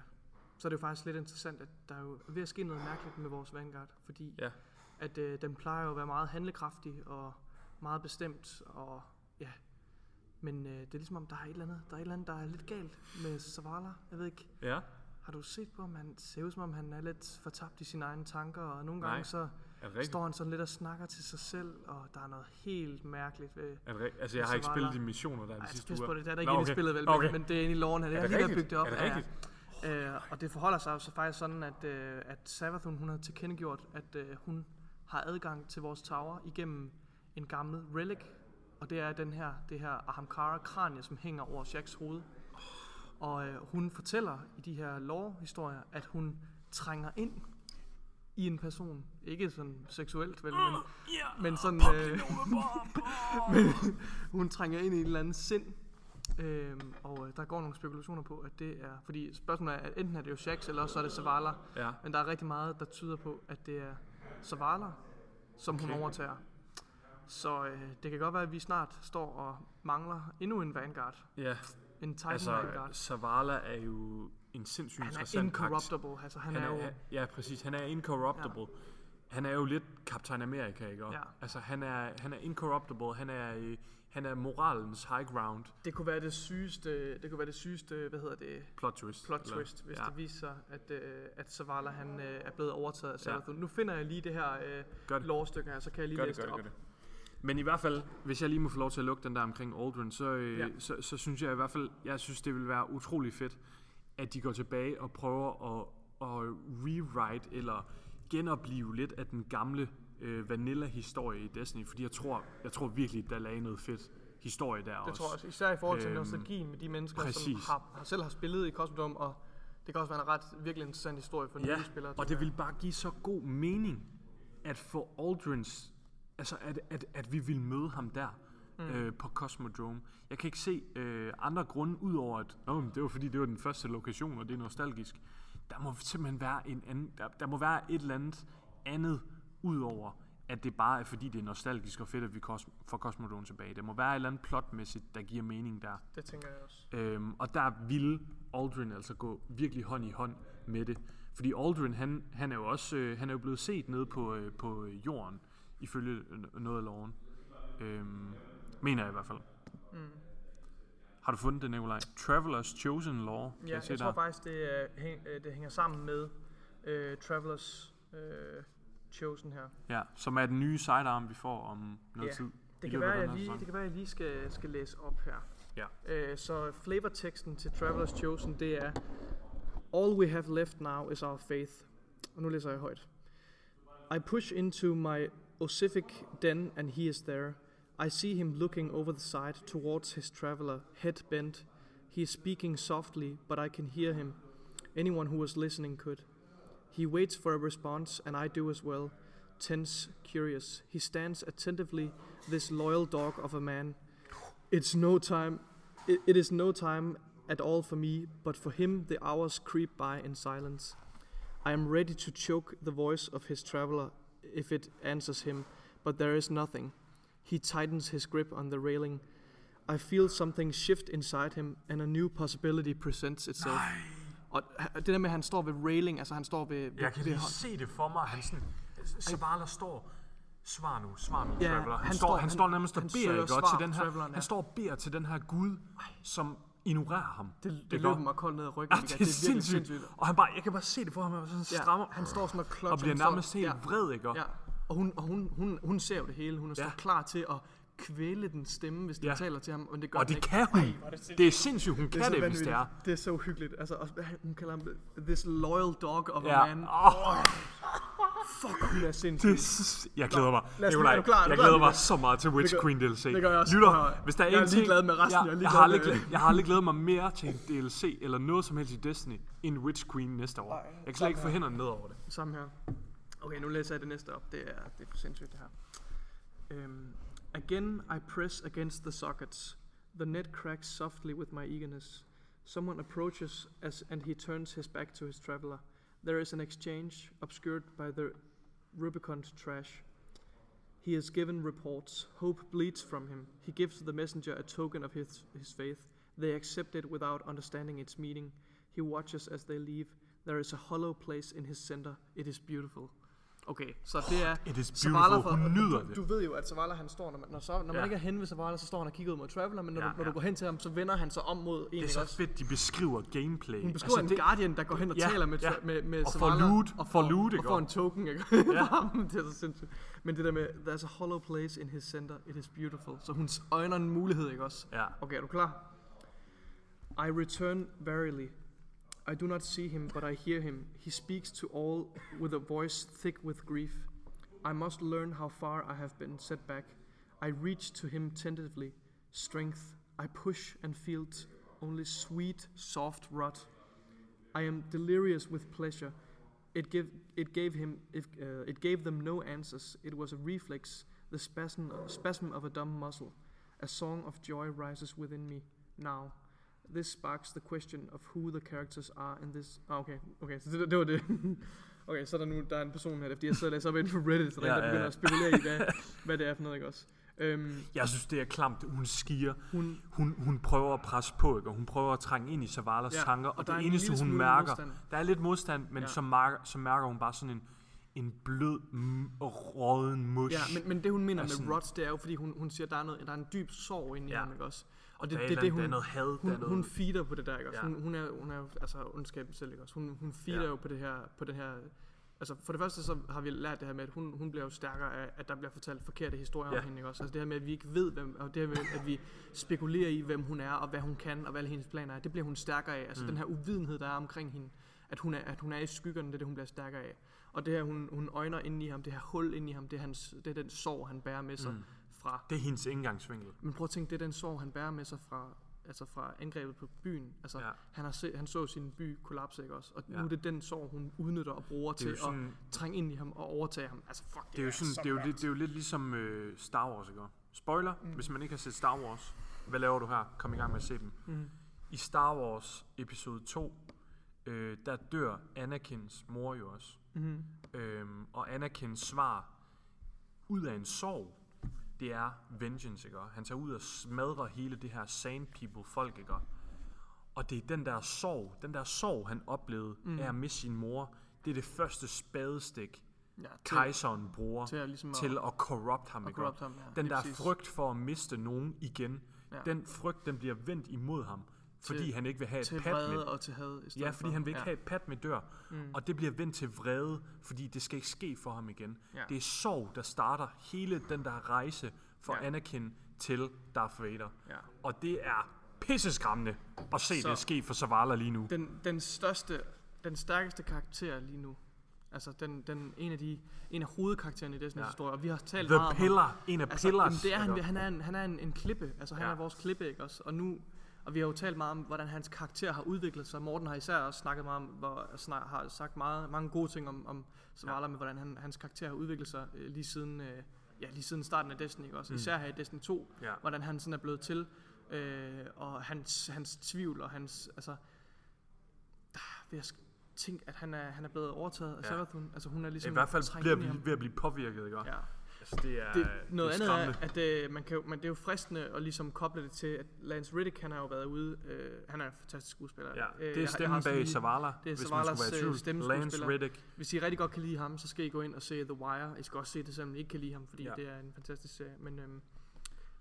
A: så er det jo faktisk lidt interessant, at der er jo ved at ske noget mærkeligt med vores Vanguard, fordi
B: Ja.
A: at øh, den plejer jo at være meget handlekraftig og meget bestemt, og ja, men øh, det er ligesom om, der er et eller andet, der er et eller andet, der er lidt galt med Zavala. Jeg ved ikke,
B: Ja,
A: har du set på ham? Han ser ud som om, han er lidt fortabt i sine egne tanker, og nogle
B: Nej.
A: gange så
B: er det
A: står han sådan lidt og snakker til sig selv, og der er noget helt mærkeligt ved,
B: Er det rigtigt? Altså, jeg har ikke spillet
A: der-
B: de missioner, der er de
A: ej,
B: sidste uger.
A: på det, det er der ikke
B: Nå, okay.
A: spillet, vel,
B: Okay.
A: men, men det er inde i loven her. Det
B: Er det
A: lige
B: rigtigt?
A: bygget op.
B: Er det
A: Ja,
B: rigtigt?
A: Øh, og det forholder sig jo så faktisk sådan, at, øh, at Savathun, hun har tilkendegjort, at øh, hun har adgang til vores tower igennem en gammel relic. Og det er den her, det her Ahamkara kranie, som hænger over Shaks hoved. Og øh, hun fortæller i de her lore-historier, at hun trænger ind i en person. Ikke sådan seksuelt, vel, men, men sådan... Øh, men hun trænger ind i et eller andet sind. Øhm, og øh, der går nogle spekulationer på, at det er... Fordi spørgsmålet er, at enten er det jo Shax, eller også så er det Zavala.
B: Ja.
A: Men der er rigtig meget, der tyder på, at det er Zavala, som okay. hun overtager. Så øh, det kan godt være, at vi snart står og mangler endnu en Vanguard.
B: Ja,
A: En Titan
B: altså,
A: Vanguard.
B: Zavala er jo en sindssygt
A: Han er
B: interessant
A: incorruptible. Altså, han,
B: Han
A: er,
B: er,
A: jo...
B: ja, præcis. Han er incorruptible. Ja. Han er jo lidt Captain America, ikke?
A: Ja.
B: Altså, han er, han er incorruptible. Han er, han er moralens high ground
A: Det kunne være det sygeste, det kunne være det sygeste, hvad hedder det,
B: plot twist.
A: plot
B: eller-
A: twist, hvis
B: ja.
A: det viser sig, at, øh, at Zavala han øh, er blevet overtaget af
B: Ja.
A: Savathun. Nu finder jeg lige det her øh,
B: Gør det.
A: lårstykke her, så kan jeg lige
B: Gør det,
A: læse
B: gør
A: det,
B: det,
A: op.
B: gør det. Men i hvert fald, hvis jeg lige må få lov til at lukke den der omkring Aldrin, så, øh,
A: Ja.
B: ja. så, så synes jeg i hvert fald, jeg synes det vil være utrolig fedt, at de går tilbage og prøver at, at rewrite eller genopleve lidt af den gamle øh, vanilla-historie i Destiny, fordi jeg tror, jeg tror virkelig, der lagde noget fedt historie der
A: Det
B: også.
A: tror jeg også, især i forhold til
B: Øhm,
A: nostalgien med de mennesker, som
B: præcis.
A: har, har selv har spillet i Cosmodome, og det kan også være en ret virkelig interessant historie for
B: Ja,
A: nye spillere.
B: og det vil bare give så god mening, at få Aldrins, altså at, at, at vi vil møde ham der mm. øh, på Cosmodrome. Jeg kan ikke se øh, andre grunde, udover at Nå, det var fordi, det var den første lokation, og det er nostalgisk. Der må simpelthen være en anden, der, der må være et eller andet andet, udover at det bare er fordi, det er nostalgisk og fedt, at vi kos- får Cosmodrome tilbage. Der må være et eller andet plotmæssigt, der giver mening der.
A: Det tænker jeg også.
B: Øhm, og der ville Aldrin altså gå virkelig hånd i hånd med det. Fordi Aldrin, han, han er jo også øh, han er jo blevet set nede på, øh, på jorden, ifølge noget af loven. Øhm, mener jeg i hvert fald.
A: Mm.
B: Har du fundet det, Nikolaj? Travelers Chosen Law. Kan
A: Ja, jeg
B: der?
A: tror faktisk, det, er, hæng, øh, det hænger sammen med øh, Travelers øh, Chosen her.
B: Ja, som er den nye sidearm, vi får om noget
A: Ja.
B: tid.
A: Det kan, være, jeg lige, det kan være, jeg lige skal, skal læse op her.
B: Ja.
A: Øh, så flavorteksten til Traveler's Chosen, det er All we have left now is our faith. Og nu læser jeg højt. I push into my ossific den and he is there. I see him looking over the side towards his traveler, head bent. He is speaking softly, but I can hear him. Anyone who was listening could. He waits for a response, and I do as well. Tense, curious. He stands attentively, this loyal dog of a man. It's no time. It, it is no time at all for me, but for him the hours creep by in silence. I am ready to choke the voice of his traveler if it answers him, but there is nothing. He tightens his grip on the railing. I feel something shift inside him, and a new possibility presents itself. Og ha- det der med, at han står ved railing, altså han står ved... ved
B: Jeg kan
A: ved
B: lige
A: hånd-
B: se det for mig. Han sådan, Zavala står, svar nu, svar nu,
A: Ja,
B: Traveler. Han,
A: han
B: står, han,
A: han-
B: står nærmest og beder, ikke, til den her,
A: ja.
B: han står og beder til den her Gud, som ignorerer ham.
A: Det, det
B: Ikke?
A: løber mig koldt ned ad ryggen. Mika.
B: det er,
A: virkelig
B: sindssygt.
A: sindssygt.
B: Og han bare, jeg kan bare se det for ham, han sådan
A: Ja,
B: strammer,
A: han står sådan og klotser.
B: og bliver nærmest helt
A: ja,
B: vred, ikke?
A: Ja, og, hun, og hun, hun, hun ser jo det hele. Hun er
B: Ja.
A: så klar til at kvæle den stemme, hvis den
B: Ja.
A: taler til ham, men det gør
B: Og det
A: ikke.
B: kan hun.
A: Ej, er det.
B: Det er sindssygt, hun kan
A: så
B: det, hvis det er.
A: Det er så uhyggeligt. Altså, og hun kalder ham this loyal dog of
B: Ja.
A: a man.
B: Åh,
A: Fuck, hun er sindssyg.
B: det er jeg glæder mig.
A: lad os-
B: Nikolaj,
A: er du klar? Er du
B: jeg glæder mig så meget til Witch
A: Det gør-
B: Queen DLC.
A: det gør jeg også.
B: Lytter, hvis der er
A: Jeg er
B: en ting,
A: ligeglad med resten,
B: jeg,
A: jeg er
B: jeg, har aldrig, jeg har aldrig glædet mig mere til en DLC eller noget som helst i Destiny end Witch Queen næste år.
A: Ej,
B: Jeg kan slet ikke få hænderne ned over det.
A: Samme her. Okay, nu læser jeg det næste op. Det er, det er for sindssygt det her. Um, again I press against the sockets. The net cracks softly with my eagerness. Someone approaches as and he turns his back to his traveler. There is an exchange obscured by the Rubicon trash. He is given reports. Hope bleeds from him. He gives the messenger a token of his, his faith. They accept it without understanding its meaning. He watches as they leave. There is a hollow place in his center. It is beautiful. Okay, så det er...
B: It is
A: Zavala
B: beautiful. Hun nyder
A: du,
B: det.
A: Du ved jo, at Zavala han står, når man, når så, når man
B: Ja.
A: ikke er henne ved Zavala, så står han og kigger ud mod Traveler, men når,
B: Ja,
A: du, når
B: ja.
A: du går hen til ham, så vender han sig om mod en,
B: Det er så
A: også?
B: fedt, de beskriver gameplay.
A: Hun beskriver altså, en Guardian, der går hen og
B: Ja,
A: taler med,
B: ja.
A: med, med
B: Og
A: Zavala,
B: loot,
A: og
B: får loot,
A: og får en token, ikke?
B: Ja.
A: det er så sindssygt. Men det der med, there's a hollow place in his center, it is beautiful. Så hun øjner en mulighed, ikke også?
B: Ja.
A: Okay, er du klar? I return verily. I do not see him, but I hear him. He speaks to all with a voice thick with grief. I must learn how far I have been set back. I reach to him tentatively. Strength. I push and feel only sweet, soft rot. I am delirious with pleasure. It give it gave him if, uh, it gave them no answers. It was a reflex, the spasm spasm of a dumb muscle. A song of joy rises within me now. This sparks the question of who the characters are in this. Ah, okay, okay, så det, det var det. okay, så er der nu der er en person her, fordi jeg sidder og læser op inden for Reddit, så der,
B: Ja,
A: ja, der
B: ja,
A: begynder at spekulere i, hvad, hvad det er for noget, ikke også? Øhm,
B: Jeg synes, det er klamt. Hun skier.
A: hun,
B: Hun, hun prøver at presse på, ikke? og hun prøver at trænge ind i Savalas
A: Ja,
B: tanker,
A: og
B: og,
A: er
B: det
A: en
B: eneste, hun mærker,
A: modstand.
B: der er lidt modstand, men
A: Ja.
B: så, mærker, så mærker hun bare sådan en, en blød og råden mush.
A: Ja, men, men det hun mener
B: er
A: med
B: sådan-
A: rots, det er jo, fordi hun, hun siger, at der er, noget, der er en dyb sorg inde i
B: Ja.
A: ham, ikke også? Og det,
B: er
A: det,
B: et
A: det,
B: eller
A: hun,
B: der er noget had, der
A: hun,
B: er noget-
A: hun feeder på det der, ikke også?
B: Ja.
A: Hun, hun, er, hun er jo altså ondskaben selv, ikke også? Hun, hun feeder
B: Ja.
A: jo på det her, på det her Altså for det første så har vi lært det her med, at hun, hun bliver jo stærkere af, at der bliver fortalt forkerte historier
B: Ja.
A: om hende, ikke også? Altså det her med, at vi ikke ved, hvem, og det her med, at vi spekulerer i, hvem hun er, og hvad hun kan, og hvad alle hendes planer er, det bliver hun stærkere af. Altså
B: Mm.
A: den her uvidenhed, der er omkring hende, at hun er, at hun er i skyggerne, det er det, hun bliver stærkere af. Og det her, hun, hun øjner ind i ham, det her hul ind i ham, det er, hans, det er den sorg, han bærer med sig
B: Mm.
A: Fra
B: Det er hendes indgangsvinkel.
A: men prøv at tænke, det er den sorg, han bærer med sig fra, altså fra angrebet på byen. Altså,
B: Ja.
A: han, har se, han så sin by kollapse, ikke også? Og
B: Ja.
A: nu er det den sorg, hun udnytter og bruger
B: Det er
A: til
B: sådan,
A: at trænge ind i ham og overtage ham. Altså, fuck,
B: det er jo, sådan,
A: så
B: det er jo, lidt, det er jo lidt ligesom øh, Star Wars, ikke? Spoiler, mm. hvis man ikke har set Star Wars. Hvad laver du her? Kom i gang med at se dem.
A: Mm.
B: I Star Wars episode 2, øh, der dør Anakins mor jo også.
A: Mm.
B: Øhm, og Anakins svar ud af en sorg, det er vengeance, ikke? Han tager ud og smadrer hele det her sand people folk, ikke? Og det er den der sorg, den der sorg, han oplevede mm. af at miste sin mor, det er det første spadestik,
A: Ja, til,
B: kejseren bruger
A: til at, ligesom at,
B: til at corrupt ham,
A: at corrupt ham. Ja,
B: Den der
A: præcis.
B: frygt for at miste nogen igen,
A: Ja.
B: den frygt, den bliver vendt imod ham, fordi
A: Til-
B: han ikke vil have et pat med
A: og til had. I
B: Ja, fordi
A: for.
B: han vil ikke
A: ja.
B: have et pat med dør. Mm. Og det bliver vendt til vrede, fordi det skal ikke ske for ham igen.
A: Ja.
B: Det er sorg, der starter hele den der rejse for
A: Ja.
B: Anakin til Darth Vader.
A: Ja.
B: Og det er pisseskræmmende at se
A: Så-
B: det ske for Zavala lige nu.
A: Den, den største, den stærkeste karakter lige nu. Altså den, den, en af de en af hovedkaraktererne i Disney's
B: Ja.
A: historie, og vi har talt
B: The
A: meget om.
B: Pillar, en af
A: Altså,
B: pillars.
A: jamen, det er han, han er en, han er en, en klippe, altså han
B: Ja.
A: ja. er vores klippe, ikke også? Og nu, og vi har jo talt meget om, hvordan hans karakter har udviklet sig. Morten har især også snakket meget om, hvor, snak, har sagt meget, mange gode ting om, om Zavala, ja. med hvordan han, hans karakter har udviklet sig øh, lige siden, øh, ja, lige siden starten af Destiny, også?
B: Mm.
A: Især her i Destiny 2,
B: Ja.
A: hvordan han sådan er blevet til, øh, og hans, hans tvivl og hans, altså, vil jeg tænke, at han er, han er blevet overtaget af
B: Ja.
A: Savathun. Altså hun er ligesom
B: I hvert fald bliver vi ved at blive påvirket, ikke?
A: Ja.
B: Altså, det er,
A: Det, noget
B: det
A: andet er, at øh, man kan, men det er jo fristende at ligesom koble det til, at Lance Riddick, han har jo været ude, øh, han er en fantastisk skuespiller.
B: Ja,
A: Øh,
B: det er
A: jeg jeg
B: stemmen
A: har sådan
B: bag Zavala,
A: det er
B: hvis man
A: Zavalas,
B: skulle være i
A: øh,
B: tvivl. Lance. Riddick.
A: Hvis I rigtig godt kan lide ham, så skal I gå ind og se The Wire. I skal også se det, selvom I ikke kan lide ham, fordi
B: Ja.
A: det er en fantastisk serie. Men, øhm,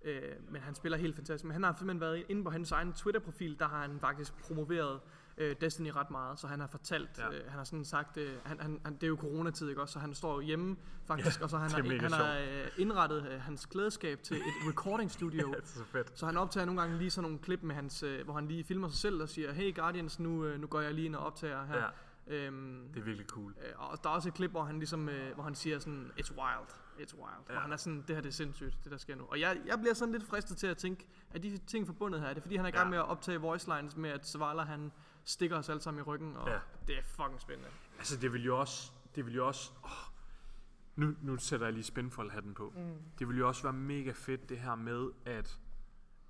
A: øh, men han spiller helt fantastisk. Men han har simpelthen været inde på hans egen Twitter-profil, der har han faktisk promoveret øh, Destiny ret meget, så han har fortalt,
B: Ja.
A: øh, han har sådan sagt, øh, han, han, han, det er jo coronatid, ikke også, så han står jo hjemme faktisk,
B: Ja,
A: og så han har, han har øh, indrettet øh, hans klædeskab til et recording studio,
B: Ja, det er så fedt.
A: så han optager nogle gange lige sådan nogle klip med hans, øh, hvor han lige filmer sig selv og siger, hey Guardians, nu, øh, nu går jeg lige ind og optager her.
B: Ja,
A: Øhm,
B: det er virkelig cool.
A: Øh, og der er også et klip, hvor han ligesom, øh, hvor han siger sådan, it's wild, it's wild. Ja. Og han er sådan, det her det er sindssygt, det der sker nu. Og jeg, jeg bliver sådan lidt fristet til at tænke, er de ting forbundet her? Er det fordi, han er i gang
B: Ja.
A: med at optage voice lines med, at Zavala han stikker os alle sammen i ryggen? Og
B: Ja.
A: det er fucking spændende.
B: Altså, det vil jo også... Det vil jo også åh, nu, nu sætter jeg lige spinfold-hatten på.
A: Mm.
B: Det vil jo også være mega fedt, det her med, at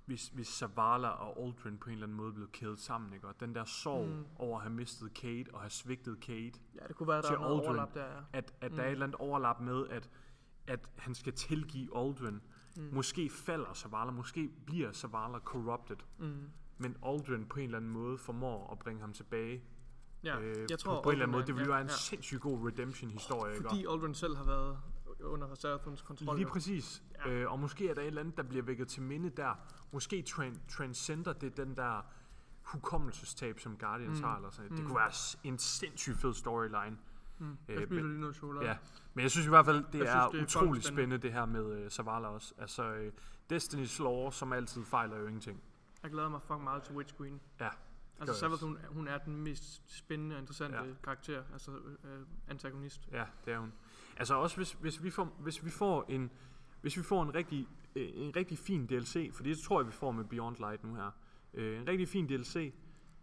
B: hvis, hvis Zavala og Aldrin på en eller anden måde blev kædet sammen, ikke? Og den der sorg mm.
A: Mm.
B: over at have mistet Kate og have svigtet Kate,
A: Ja, det kunne være, der
B: Til Aldrin.
A: overlap der, ja.
B: at, at mm.
A: Mm.
B: der er et eller andet overlap med, at, at han skal tilgive Aldrin. Mm. Måske falder Zavala, måske bliver Zavala corrupted,
A: Mm.
B: Men Aldrin på en eller anden måde formår at bringe ham tilbage
A: Ja,
B: øh,
A: jeg tror,
B: på, på en eller anden måde. Det ville jo være en
A: ja,
B: sindssygt god redemption-historie, ikke?
A: Fordi Aldrin selv har været under Sarathuns kontrol.
B: Lige præcis.
A: Ja.
B: Ja. Øh, og måske er der et eller andet, der bliver vækket til minde der. Måske tran- transcender det den der hukommelsestab, som Guardians
A: Mm.
B: har. Eller sådan. Det
A: Mm.
B: kunne være en sindssygt fed storyline.
A: Mm.
B: Øh,
A: Jeg
B: men-
A: lige noget chokolade.
B: Ja. Men jeg synes i hvert fald, det
A: Jeg
B: er,
A: synes, det er
B: utrolig spændende.
A: spændende.
B: det her med uh, Zavala også. Altså, uh, Destiny's lore, som altid fejler jo ingenting.
A: Jeg glæder mig fucking meget til Witch Queen.
B: Ja,
A: Altså
B: jeg
A: Sabath, hun, hun er den mest spændende og interessante
B: Ja.
A: karakter, altså øh, antagonist.
B: Ja, det er hun. Altså også hvis, hvis, vi, får, hvis vi får en hvis vi får en rigtig, øh, en rigtig fin DLC, for det tror jeg, vi får med Beyond Light nu her. Øh, en rigtig fin DLC,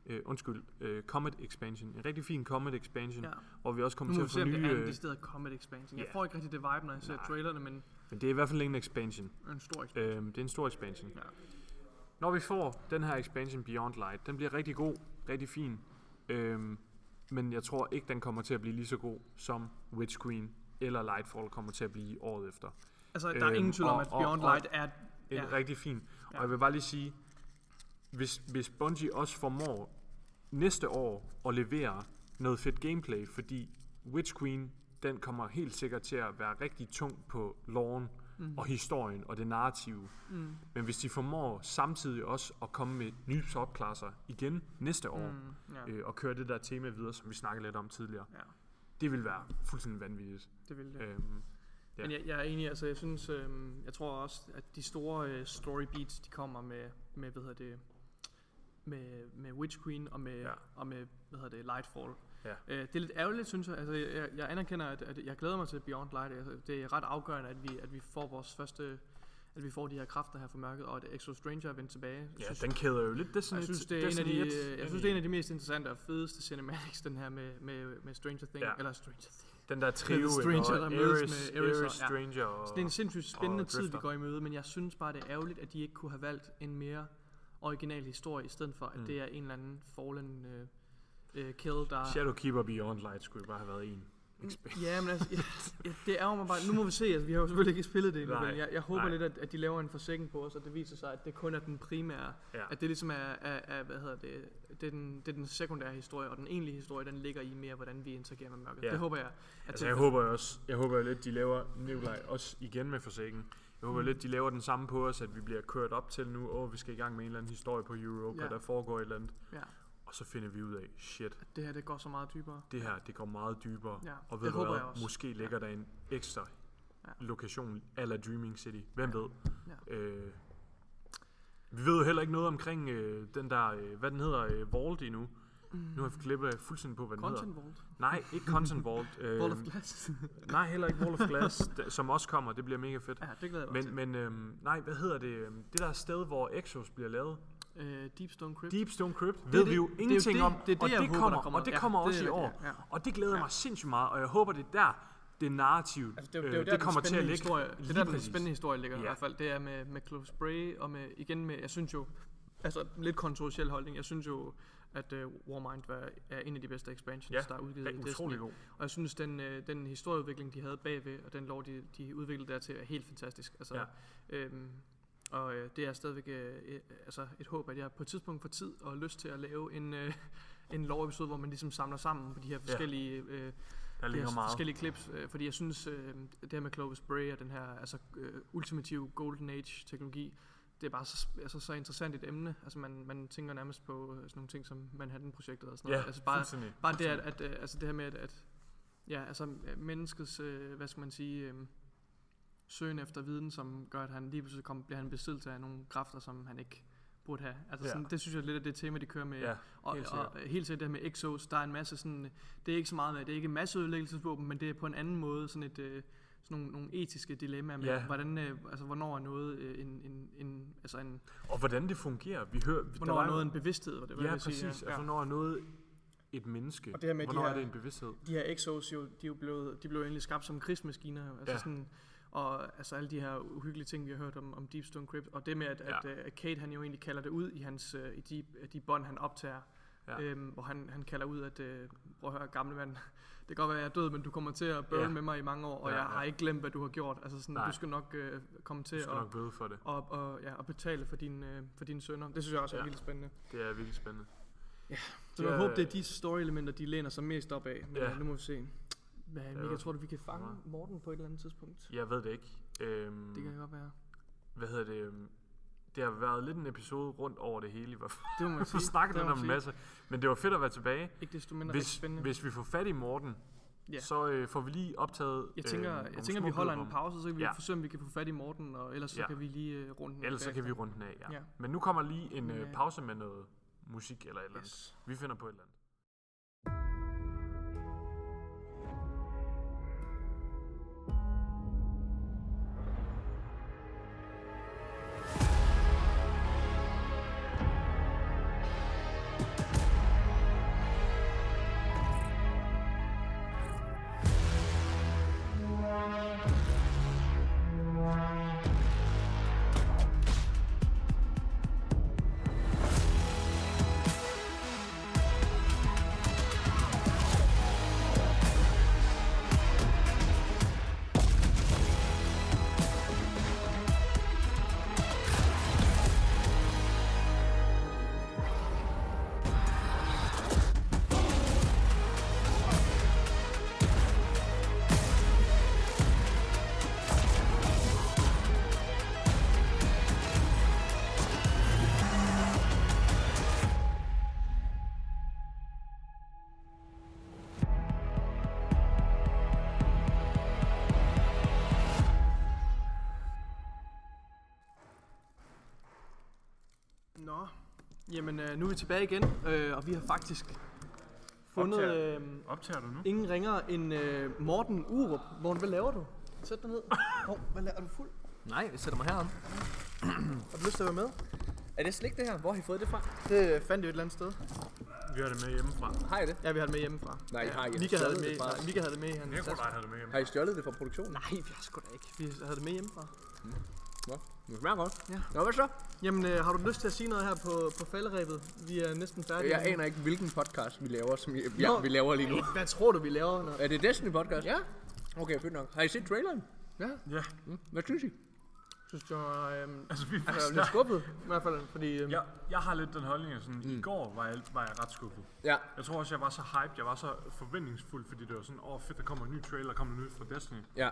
B: øh, undskyld, øh, Comet Expansion. En rigtig fin Comet Expansion,
A: Ja.
B: hvor vi også
A: Nu
B: kommer
A: må
B: til
A: vi
B: at
A: se,
B: få
A: om det
B: nye...
A: er en
B: Øh,
A: decideret Comet Expansion. Jeg
B: ja.
A: får ikke rigtig det vibe, når jeg ser trailerne, men
B: men det er i hvert fald ikke en expansion.
A: en stor expansion.
B: Øh, det er en stor expansion.
A: Ja.
B: Når vi får den her expansion Beyond Light, den bliver rigtig god, rigtig fin. Øhm, men jeg tror ikke, den kommer til at blive lige så god, som Witch Queen eller Lightfall kommer til at blive året efter.
A: Altså, der er
B: Øhm,
A: ingen tvivl om,
B: og-
A: at
B: og-
A: Beyond
B: og-
A: Light er... Ja.
B: rigtig fin. Og
A: Ja.
B: jeg vil bare lige sige, hvis, hvis Bungie også formår næste år at levere noget fedt gameplay, fordi Witch Queen, den kommer helt sikkert til at være rigtig tung på loven mm. og historien og det narrative.
A: Mm.
B: Men hvis de formår samtidig også at komme med nye subklasser igen næste år, mm.
A: Ja,
B: øh, og køre det der tema videre, som vi snakkede lidt om tidligere,
A: ja,
B: det vil være fuldstændig vanvittigt.
A: det vil det.
B: Øhm, ja.
A: Men jeg, jeg er enig, altså jeg synes, øhm, jeg tror også, at de store øh, story beats, de kommer med, med hvad hedder det, med, med Witch Queen og med. Ja. og med, hvad hedder det, Lightfall.
B: Ja.
A: Øh, det er lidt ærgerligt, synes jeg. Altså, jeg, jeg anerkender, at, at jeg glæder mig til Beyond Light. Altså, det er ret afgørende, at vi, at vi får vores første, at vi får de her kræfter her fra mørket, og at Exo Stranger er vendt tilbage.
B: Ja,
A: synes,
B: den kæder jo lidt Destiny
A: jeg synes, det er, en af de,
B: 1
A: jeg synes, det er en af de mest interessante og fedeste cinematics, den her med, med, med Stranger Things.
B: Ja.
A: Eller Stranger Things.
B: Den der trio,
A: Stranger, der
B: og
A: mødes med Ares og-
B: Ares,
A: ja.
B: Stranger og...
A: Så det er en sindssygt spændende
B: og
A: tid, vi går i møde, men jeg synes bare, det er ærgerligt, at de ikke kunne have valgt en mere original historie, i stedet for, at
B: Mm.
A: det er en eller anden fallen øh, øh, kill, der...
B: Shadowkeeper Beyond Light skulle jo bare have været en.
A: Ja, men altså, ja, ja, det er jo bare... Nu må vi se, altså, vi har jo selvfølgelig ikke spillet det endnu,
B: Nej,
A: men jeg, jeg håber
B: nej.
A: lidt, at, at de laver en forsikring på os, og det viser sig, at det kun er den primære...
B: Ja.
A: At det ligesom er, er, er hvad hedder det, det er, den, det er den sekundære historie, og den egentlige historie, den ligger i mere, hvordan vi interagerer med mørket.
B: Ja.
A: Det håber jeg. At
B: Altså jeg håber også, jeg håber lidt, de laver, Nikolaj, også igen med forsikring. Jeg håber
A: Mm.
B: lidt, de laver den samme på os, at vi bliver kørt op til nu, og vi skal i gang med en eller anden historie på Europa,
A: ja.
B: der foregår et eller andet.
A: Ja.
B: Og så finder vi ud af, shit,
A: at det her, det går så meget dybere.
B: det her, det går meget dybere.
A: Ja,
B: og
A: det
B: ved du
A: håber
B: hvad,
A: jeg også.
B: måske ligger der en ekstra
A: Ja.
B: lokation eller Dreaming City. Hvem ved?
A: Ja.
B: Øh, vi ved jo heller ikke noget omkring øh, den der, øh, hvad den hedder, øh, Vault endnu. Mm. Nu har jeg glippet fuldstændig på, hvad den
A: Content
B: hedder.
A: Vault.
B: Nej, ikke Content Vault. Øh,
A: Wall of Glass.
B: nej, heller ikke Wall of Glass, d- som også kommer. Det bliver mega fedt.
A: ja, det glæder jeg mig
B: Men, men øhm, nej, hvad hedder det? øhm, Det der sted, hvor Exos bliver lavet.
A: Øh, Deep Stone Crypt.
B: Deep Stone Crypt
A: er
B: ved
A: det-
B: vi jo
A: det er jo
B: ingenting
A: det-
B: om.
A: det det,
B: og
A: jeg
B: det
A: håber,
B: kommer,
A: der kommer.
B: Og det
A: Ja,
B: kommer
A: det
B: også
A: er
B: i år.
A: rigtigt, ja.
B: Og det glæder
A: Ja.
B: mig sindssygt meget. Og jeg håber, det er der, det narrativ,
A: Altså, det, er det,
B: øh,
A: der,
B: det kommer til at ligge.
A: historie, det er der, den spændende historie ligger ja. i
B: Ja.
A: hvert fald. Det er med, med Clove Spray, og med, igen med, jeg synes jo, altså lidt kontroversiel holdning, jeg synes jo, at uh, Warmind var, er en af de bedste expansions,
B: Ja,
A: der er udgivet
B: det
A: i
B: er
A: Destiny.
B: utrolig god.
A: Og jeg synes, den, øh, den historieudvikling, de havde bagved, og den lov, de, de udviklede dertil, er helt fantastisk. Altså,
B: Ja.
A: øhm, og øh, det er stadigvæk øh, øh, altså et håb, at jeg på et tidspunkt får tid og lyst til at lave en, øh, en lov-episode, hvor man ligesom samler sammen på de her forskellige, øh,
B: Der
A: de her
B: meget.
A: forskellige clips. Øh, fordi jeg synes, øh, det her med Clovis Bray og den her altså, øh, ultimative Golden Age-teknologi, det er bare så, altså, så interessant et emne. Altså man, man tænker nærmest på øh, sådan nogle ting som Manhattan-projektet og sådan noget.
B: Ja,
A: altså bare. Bare det, at, at øh, altså det her med, at, at ja, altså øh, menneskets, øh, hvad skal man sige, øh, søgen efter viden, som gør, at han lige pludselig kom, bliver han besiddelse af nogle kræfter, som han ikke burde have. Altså
B: Ja.
A: sådan, det synes jeg lidt af det tema, de kører med.
B: Ja,
A: og,
B: helt
A: og, og helt sikkert det her med Exos, der er en masse sådan, det er ikke så meget med, det er ikke masseødelæggelsesvåben, men det er på en anden måde sådan et, øh, sådan nogle, nogle etiske dilemmaer med,
B: Ja.
A: hvordan, øh, altså hvornår er noget øh, en, en, en, altså en,
B: Og hvordan det fungerer. Vi hører, vi-
A: hvornår
B: der
A: er
B: var
A: noget en bevidsthed, hvad det hvad
B: Ja, præcis.
A: sige,
B: Altså, hvornår er noget et menneske?
A: Og det her med de
B: hvornår er
A: her-
B: det en bevidsthed?
A: de her Exos, jo, de er jo blevet, de blev egentlig skabt som krigsmaskiner. Altså
B: Ja.
A: sådan, og altså alle de her uhyggelige ting, vi har hørt om, om Deep Stone Crypt, og det med, at,
B: Ja.
A: at, at Kate han jo egentlig kalder det ud i, hans, øh, i de, de bånd, han optager,
B: Ja.
A: øhm, hvor han, han kalder ud, at øh, prøv at høre, gamle mand, det kan godt være, at jeg er død, men du kommer til at bøvle
B: Ja.
A: med mig i mange år, og
B: Ja,
A: jeg
B: ja.
A: har ikke glemt, hvad du har gjort. Altså sådan,
B: Nej.
A: du skal nok øh, komme til at
B: nok bøde for det.
A: og, og, ja, og betale for, din, øh, for dine sønner. Det synes jeg også er
B: Ja.
A: vildt spændende.
B: Det er virkelig spændende.
A: Så jeg
B: Ja.
A: håber, det er de story-elementer, de læner sig mest op af. Men
B: Ja.
A: ja. nu må vi se. Hvad, Mika,
B: Ja.
A: tror du, vi kan fange
B: Ja.
A: Morten på et eller andet tidspunkt?
B: Jeg ved det ikke. Øhm,
A: Det kan godt være.
B: Hvad hedder det? Det har været lidt en episode rundt over det hele fald.
A: Det må man sige.
B: snakkede
A: det
B: lidt om en masse. Men det var fedt at være tilbage.
A: Ikke desto mindre
B: Hvis,
A: spændende.
B: hvis vi får fat i Morten,
A: Ja.
B: så øh, får vi lige optaget
A: jeg tænker,
B: øh,
A: jeg tænker vi holder en pause, så kan vi
B: Ja.
A: forsøge, om vi kan få fat i Morten, og ellers så
B: Ja.
A: kan vi lige øh, runde den
B: Ellers så kan vi runde den af, ja.
A: Ja.
B: Men nu kommer lige en øh,
A: øh,
B: pause med noget musik eller et eller andet. Vi finder på et eller andet.
A: Jamen øh, nu er vi tilbage igen, øh, og vi har faktisk fundet
B: Optager.
A: øh,
B: Optager du nu?
A: ingen ringere end øh, Morten Urup. Morten, hvad laver du? Sæt dig ned. Hov, hvad laver er du fuld?
E: Nej, jeg sætter mig herom.
A: Har du lyst til at være med?
E: Er det slik det her? Hvor har I fået det fra?
A: Det fandt jeg et eller andet sted.
B: Vi har det med hjemmefra.
E: Har I det?
A: Ja, vi har det med hjemmefra.
E: Nej, I har ikke.
A: Mika havde det med, nej, Mika havde det med i hans
B: Jeg kunne
A: taske.
B: dig have det med hjemme.
E: Har I stjålet det fra produktionen?
A: Nej, vi har sgu da ikke. Vi havde det med hjemmefra.
E: Nå, det smager godt.
A: Ja.
E: Nå, hvad så?
A: Jamen, øh, har du lyst til at sige noget her på, på falderæbet? Vi er næsten færdige.
E: Jeg aner ikke, hvilken podcast vi laver, som I, ja,
A: Nå.
E: vi laver lige nu.
A: Hvad tror du, vi laver? Når...
E: Er det Destiny podcast?
A: Ja.
E: Okay, fedt nok. Har I set traileren?
A: Ja.
B: Ja,
E: Mm. Hvad synes I?
A: Synes jeg, øhm,
B: altså vi
A: altså, er lidt skuffet, i hvert fald, fordi... Øhm,
B: jeg, jeg har lidt den holdning, at sådan, i går var jeg, var jeg ret skuffet.
E: Ja.
B: Jeg tror også, jeg var så hyped, jeg var så forventningsfuld, fordi det var sådan, åh oh, fedt, der kommer en ny trailer, der kommer nyt fra Destiny.
E: Ja.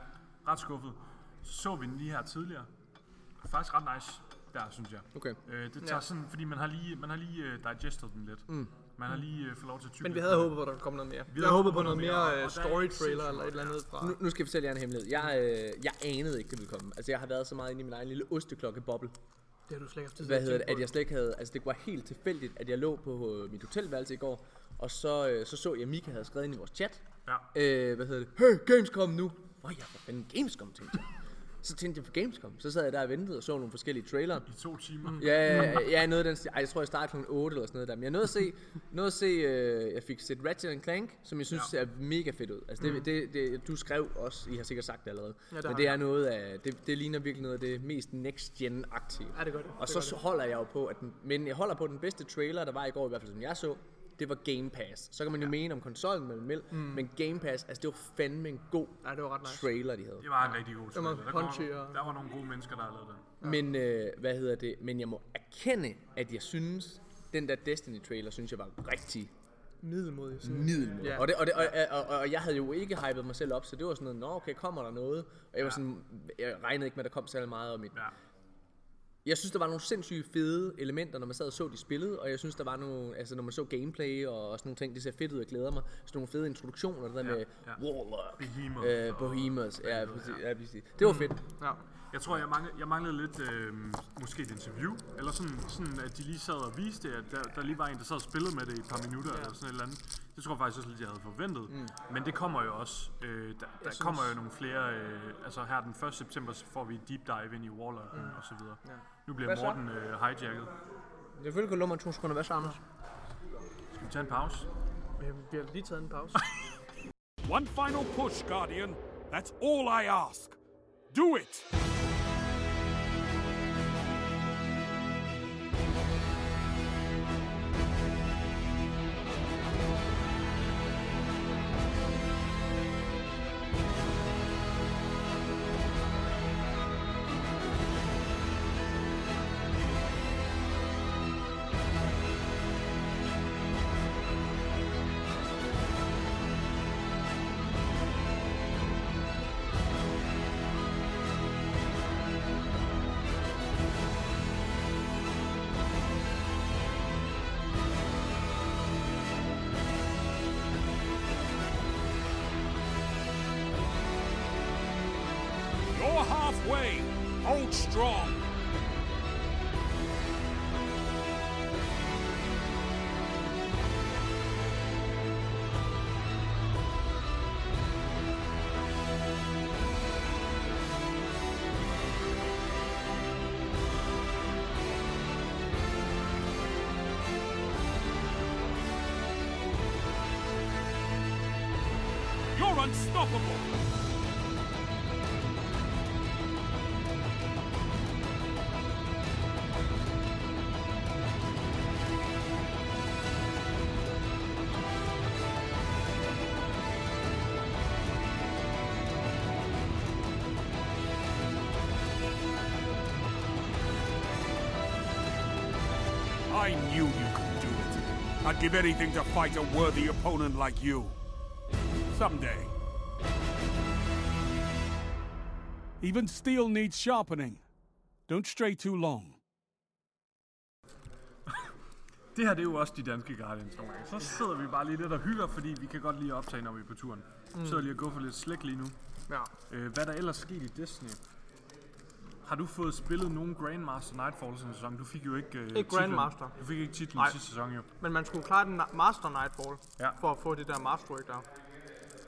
B: Ret skuffet. Så så vi den lige her tidligere. Faktisk ret nice, der synes jeg.
E: Okay.
B: Øh, det tager
A: Ja.
B: sådan, fordi man har lige, man har lige uh, digested den lidt. Mm. Man har lige øh, fået lov til at tykke
A: Men vi havde håbet på, at der kom noget mere. Vi
B: havde
A: håbet på noget mere
B: og
A: øh,
B: der er
A: story
B: ikke
A: trailer
B: sindssygt
A: eller et eller andet fra...
E: Nu, nu skal jeg fortælle jer en hemmelighed. Jeg, øh, jeg anede ikke, det ville komme. Altså, jeg har været så meget inde i min egen lille osteklokke-boble.
A: Det har du slet ikke
E: Hvad
A: at
E: hedder det? At jeg slet ikke havde... Altså, det var helt tilfældigt, at jeg lå på øh, mit hotelværelse i går. Og så, øh, så så jeg, at Mika havde skrevet ind i vores chat.
B: Ja.
E: Øh, hvad hedder det? Hey, Gamescom nu! Åh ja, for fanden Gamescom, tænkte jeg. Så tænkte jeg på Gamescom. Så sad jeg der og ventede og så nogle forskellige trailere.
B: I to timer.
E: Ja, ja, ja, noget af den stil. Ej, jeg tror, jeg startede kl. 8 eller sådan noget der. Men jeg nåede at se, nåede at se øh, jeg fik set Ratchet Clank, som jeg synes
B: Ja.
E: ser mega fedt ud. Altså, det, det, det, du skrev også, I har sikkert sagt det allerede.
A: Ja, det
E: men det
A: jeg.
E: er noget af, det, det ligner virkelig noget af det mest next-gen-aktive.
A: Ja, det gør det.
E: Og
A: Det gør
E: så holder jeg jo på, at den, men jeg holder på den bedste trailer, der var i går, i hvert fald som jeg så, det var Game Pass. Så kan man jo mene om konsollen, man vil, mm. men Game Pass, altså det var fandme en god
A: Ja, det var ret nice.
E: trailer, de havde.
B: Det var en rigtig god
A: var
B: trailer. Der, kommer,
A: og-
B: der var nogle gode mennesker, der lavet den.
E: Men øh, hvad hedder det? Men jeg må erkende, at jeg synes, den der Destiny trailer, synes jeg var rigtig
A: Middelmodig. Sådan.
E: middelmåde.
A: Ja.
E: Og, det, og, det, og, og, og, og, jeg havde jo ikke hypet mig selv op, så det var sådan noget, nå okay, kommer der noget? Og jeg var sådan, jeg regnede ikke med, at der kom særlig meget om mit.
B: Ja.
E: Jeg synes, der var nogle sindssygt fede elementer, når man sad og så de spillede, og jeg synes, der var nogle, altså når man så gameplay og, og sådan nogle ting, det ser fedt ud, jeg glæder mig. Sådan nogle fede introduktioner, det der med
B: ja.
E: Warlock,
B: Behemoth
E: øh, Behemoth, ja, præcis, ja, præcis. Det var fedt.
A: Ja.
B: Jeg tror, jeg manglede, jeg manglede lidt, øh, måske et interview, eller sådan, sådan, at de lige sad og viste, at der, der lige var en, der sad og spillede med det i et par minutter, ja. eller sådan et eller andet. Det tror jeg faktisk også lidt, jeg havde forventet. Mm. Men det kommer jo også. Øh, der der
A: synes-
B: kommer jo nogle flere, øh, altså her den 1. september, så får vi et deep dive ind i Warlock mm. og så videre. Ja. Nu bliver
E: Hvad?
B: Morten øh, hijacket.
E: Selvfølgelig kan lummer to sekunder. Hvad så, Anders?
B: Skal vi tage en pause?
A: Vi har lige taget en pause.
C: One final push, Guardian. That's all I ask. Do it! Strong. I'd give anything to fight a worthy opponent like you. Someday. Even steel needs sharpening. Don't stray too long.
B: Det her det er jo også de danske Guardians nogle gange. Så sidder vi bare lige lidt og hygger, fordi vi kan godt lide at optage, når vi er på turen. Mm. Sidder lige og går for lidt slæk lige nu.
A: Ja.
B: Øh, hvad er der ellers sket i Destiny? Har du fået spillet nogen Grandmaster Nightfall sådan sæson? Du fik jo ikke øh, titlen.
A: Grandmaster.
B: Du fik ikke titlen
A: Nej.
B: sidste sæson jo.
A: Men man skulle klare den Master Nightfall,
B: Ja.
A: for at få det der Masterwork der.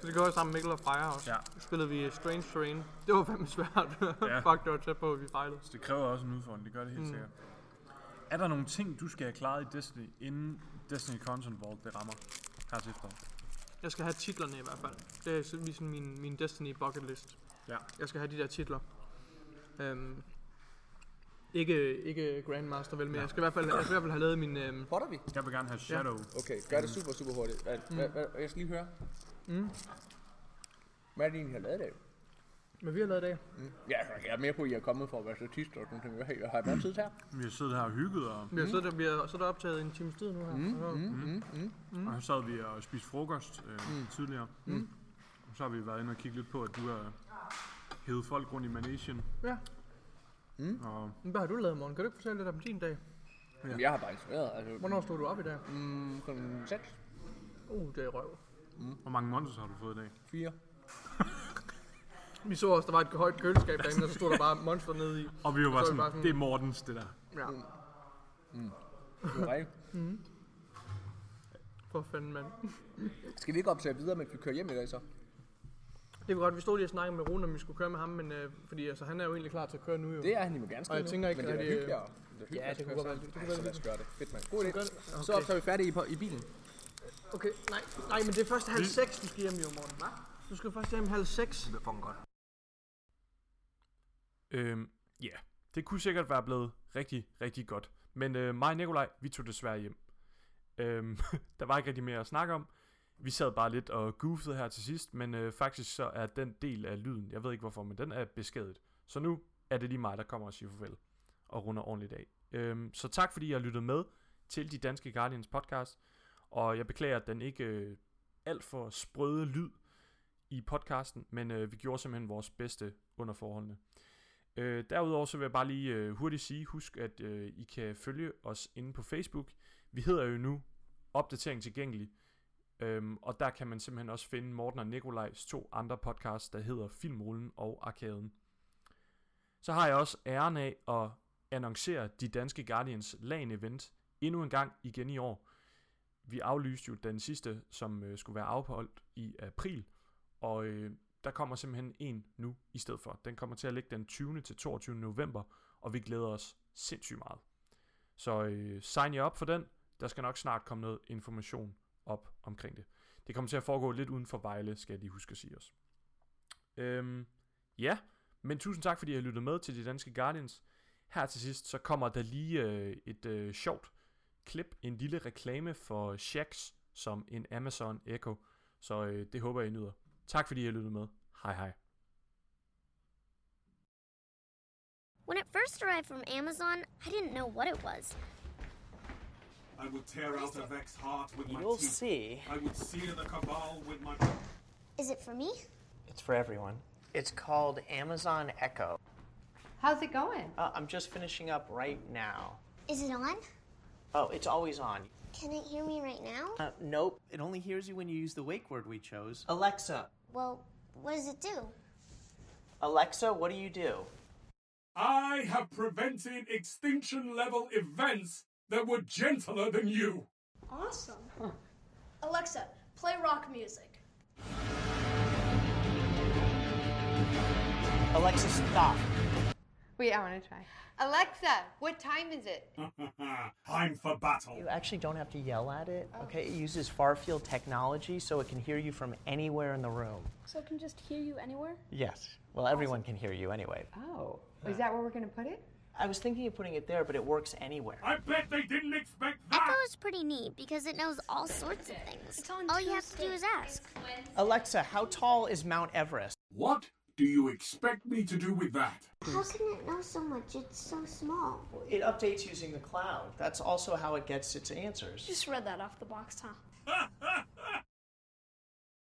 A: Så det gjorde jeg sammen med Mikkel og Freja også.
B: Ja.
A: Så spillede vi Strange Terrain. Det var fandme svært.
B: Ja.
A: Fuck, det var tæt på, at vi fejlede.
B: Så det kræver også en udfordring, det gør det helt mm. sikkert. Er der nogle ting, du skal have klaret i Destiny, inden Destiny Content Vault det rammer her til efteråret?
A: Jeg skal have titlerne i hvert fald. Det er sådan ligesom min, min Destiny bucket list.
B: Ja.
A: Jeg skal have de der titler. Øhm, ikke, ikke Grandmaster vel, men jeg skal i hvert fald, jeg skal i hvert fald have lavet min... Øhm,
E: Potter vi?
B: Jeg vil gerne have Shadow.
E: Okay, gør det super, super hurtigt. Hvad, mm. hvad, hvad, jeg skal lige høre. Mm. Hvad er det egentlig, I har lavet i dag?
A: hvad vi har lavet i dag.
E: Ja, jeg er mere på, at I er kommet for at være statist og sådan noget. Hey, har I bare tid her?
B: Vi har siddet her og hygget, og,
A: Vi har siddet der, vi har siddet og optaget en times tid nu her. Mm.
B: mm. og så sad vi og spiste frokost øh, mm. tidligere. Mm. Og så har vi været inde og kigge lidt på, at du har hævet folk rundt i Manation.
A: Ja.
B: Og
A: Hvad har du lavet, morgen? Kan du ikke fortælle lidt om din dag?
E: Ja. Jeg har bare instrueret. Altså,
A: Hvornår stod du op i dag?
E: mm, klokken 6,
A: Uh, det er røv.
B: Hvor mange monsters har du fået i dag?
E: 4.
A: Vi så også, der var et højt køleskab derinde, og så stod der bare monster nede i.
B: Og vi var bare
A: Så er det
B: sådan,
A: bare sådan-
B: det er Mortens, det der.
A: Ja,
E: Det er rigtigt.
A: for fanden, mand.
E: Skal vi ikke optage videre, mens vi kører hjem i dag så?
A: Det var godt, vi stod lige og snakkede med Rune, om vi skulle køre med ham, men øh, fordi altså, han er jo egentlig klar til at køre nu jo.
E: Det er han, I må gerne skrive
A: jeg tænker ikke,
E: men det er
A: at
E: da
A: det-
E: hyggeligere. Det er
A: Ja, det kunne godt være- det kunne være
E: Så lad os
A: lidt-
E: gøre det. Fedt, mand. God idé.
A: Det?
E: Så optager vi færdige i, på- i bilen.
A: Okay, nej, nej, men det er først halv seks, du skal hjem jo, Morten. Hvad? Du skal først hjem halv seks.
E: Det er fucking godt.
B: Øhm, ja, yeah. det kunne sikkert være blevet rigtig, rigtig godt. Men øh, mig og Nikolaj, vi tog desværre hjem. Øhm, der var ikke rigtig mere at snakke om. Vi sad bare lidt og goofede her til sidst, men øh, faktisk så er den del af lyden, jeg ved ikke hvorfor, men den er beskadiget. Så nu er det lige mig, der kommer og siger farvel og runder ordentligt af. Øhm, så tak fordi I har lyttet med til de danske Guardians podcast, og jeg beklager, at den ikke øh, alt for sprøde lyd i podcasten, men øh, vi gjorde simpelthen vores bedste under forholdene. Øh, derudover så vil jeg bare lige øh, hurtigt sige, husk at øh, I kan følge os inde på Facebook. Vi hedder jo nu Opdatering Tilgængelig, øhm, og der kan man simpelthen også finde Morten og Nikolajs to andre podcasts, der hedder Filmrullen og Arkaden. Så har jeg også æren af at annoncere de danske Guardians LAN event endnu en gang igen i år. Vi aflyste jo den sidste, som øh, skulle være afholdt i april, og øh, der kommer simpelthen en nu i stedet for. Den kommer til at ligge den 20. til 22. november, og vi glæder os sindssygt meget. Så øh, sign jer op for den. Der skal nok snart komme noget information op omkring det. Det kommer til at foregå lidt uden for Vejle, skal jeg lige huske at sige os. Øhm, ja, men tusind tak, fordi I har lyttet med til de danske Guardians. Her til sidst, så kommer der lige øh, et øh, sjovt klip, en lille reklame for Shax som en Amazon Echo. Så øh, det håber jeg, I nyder. Tak fordi I har lyttet med. Hej hej.
F: When it first arrived from Amazon, I didn't know what it was.
C: I would tear out a Vex heart with my
G: You'll
C: teeth.
G: see.
C: I would sear the Cabal with my...
F: Is it for me?
G: It's for everyone. It's called Amazon Echo.
H: How's it going?
G: Uh, I'm just finishing up right now.
F: Is it on?
G: Oh, it's always on.
F: Can it hear me right now?
G: Uh, nope. It only hears you when you use the wake word we chose. Alexa.
F: Well, what does it do?
G: Alexa, what do you do?
C: I have prevented extinction level events that were gentler than you.
I: Awesome. Alexa, play rock music.
G: Alexa, stop.
H: Wait, I want to try. Alexa, what time is it?
C: Time for battle.
G: You actually don't have to yell at it, oh. okay? It uses far field technology so it can hear you from anywhere in the room.
I: So it can just hear you anywhere?
G: Yes. Well, everyone can hear you anyway.
H: Oh, is that where we're going to put it?
G: I was thinking of putting it there, but it works anywhere.
C: I bet they didn't expect that.
F: Echo is pretty neat because it knows all sorts of things.
I: It's on
F: all you have to do is ask.
G: Alexa, how tall is Mount Everest?
C: What do you expect me to do with that?
F: How can it know so much? It's so small.
G: It updates using the cloud. That's also how it gets its answers.
I: Just read that off the box, huh?
C: Ha!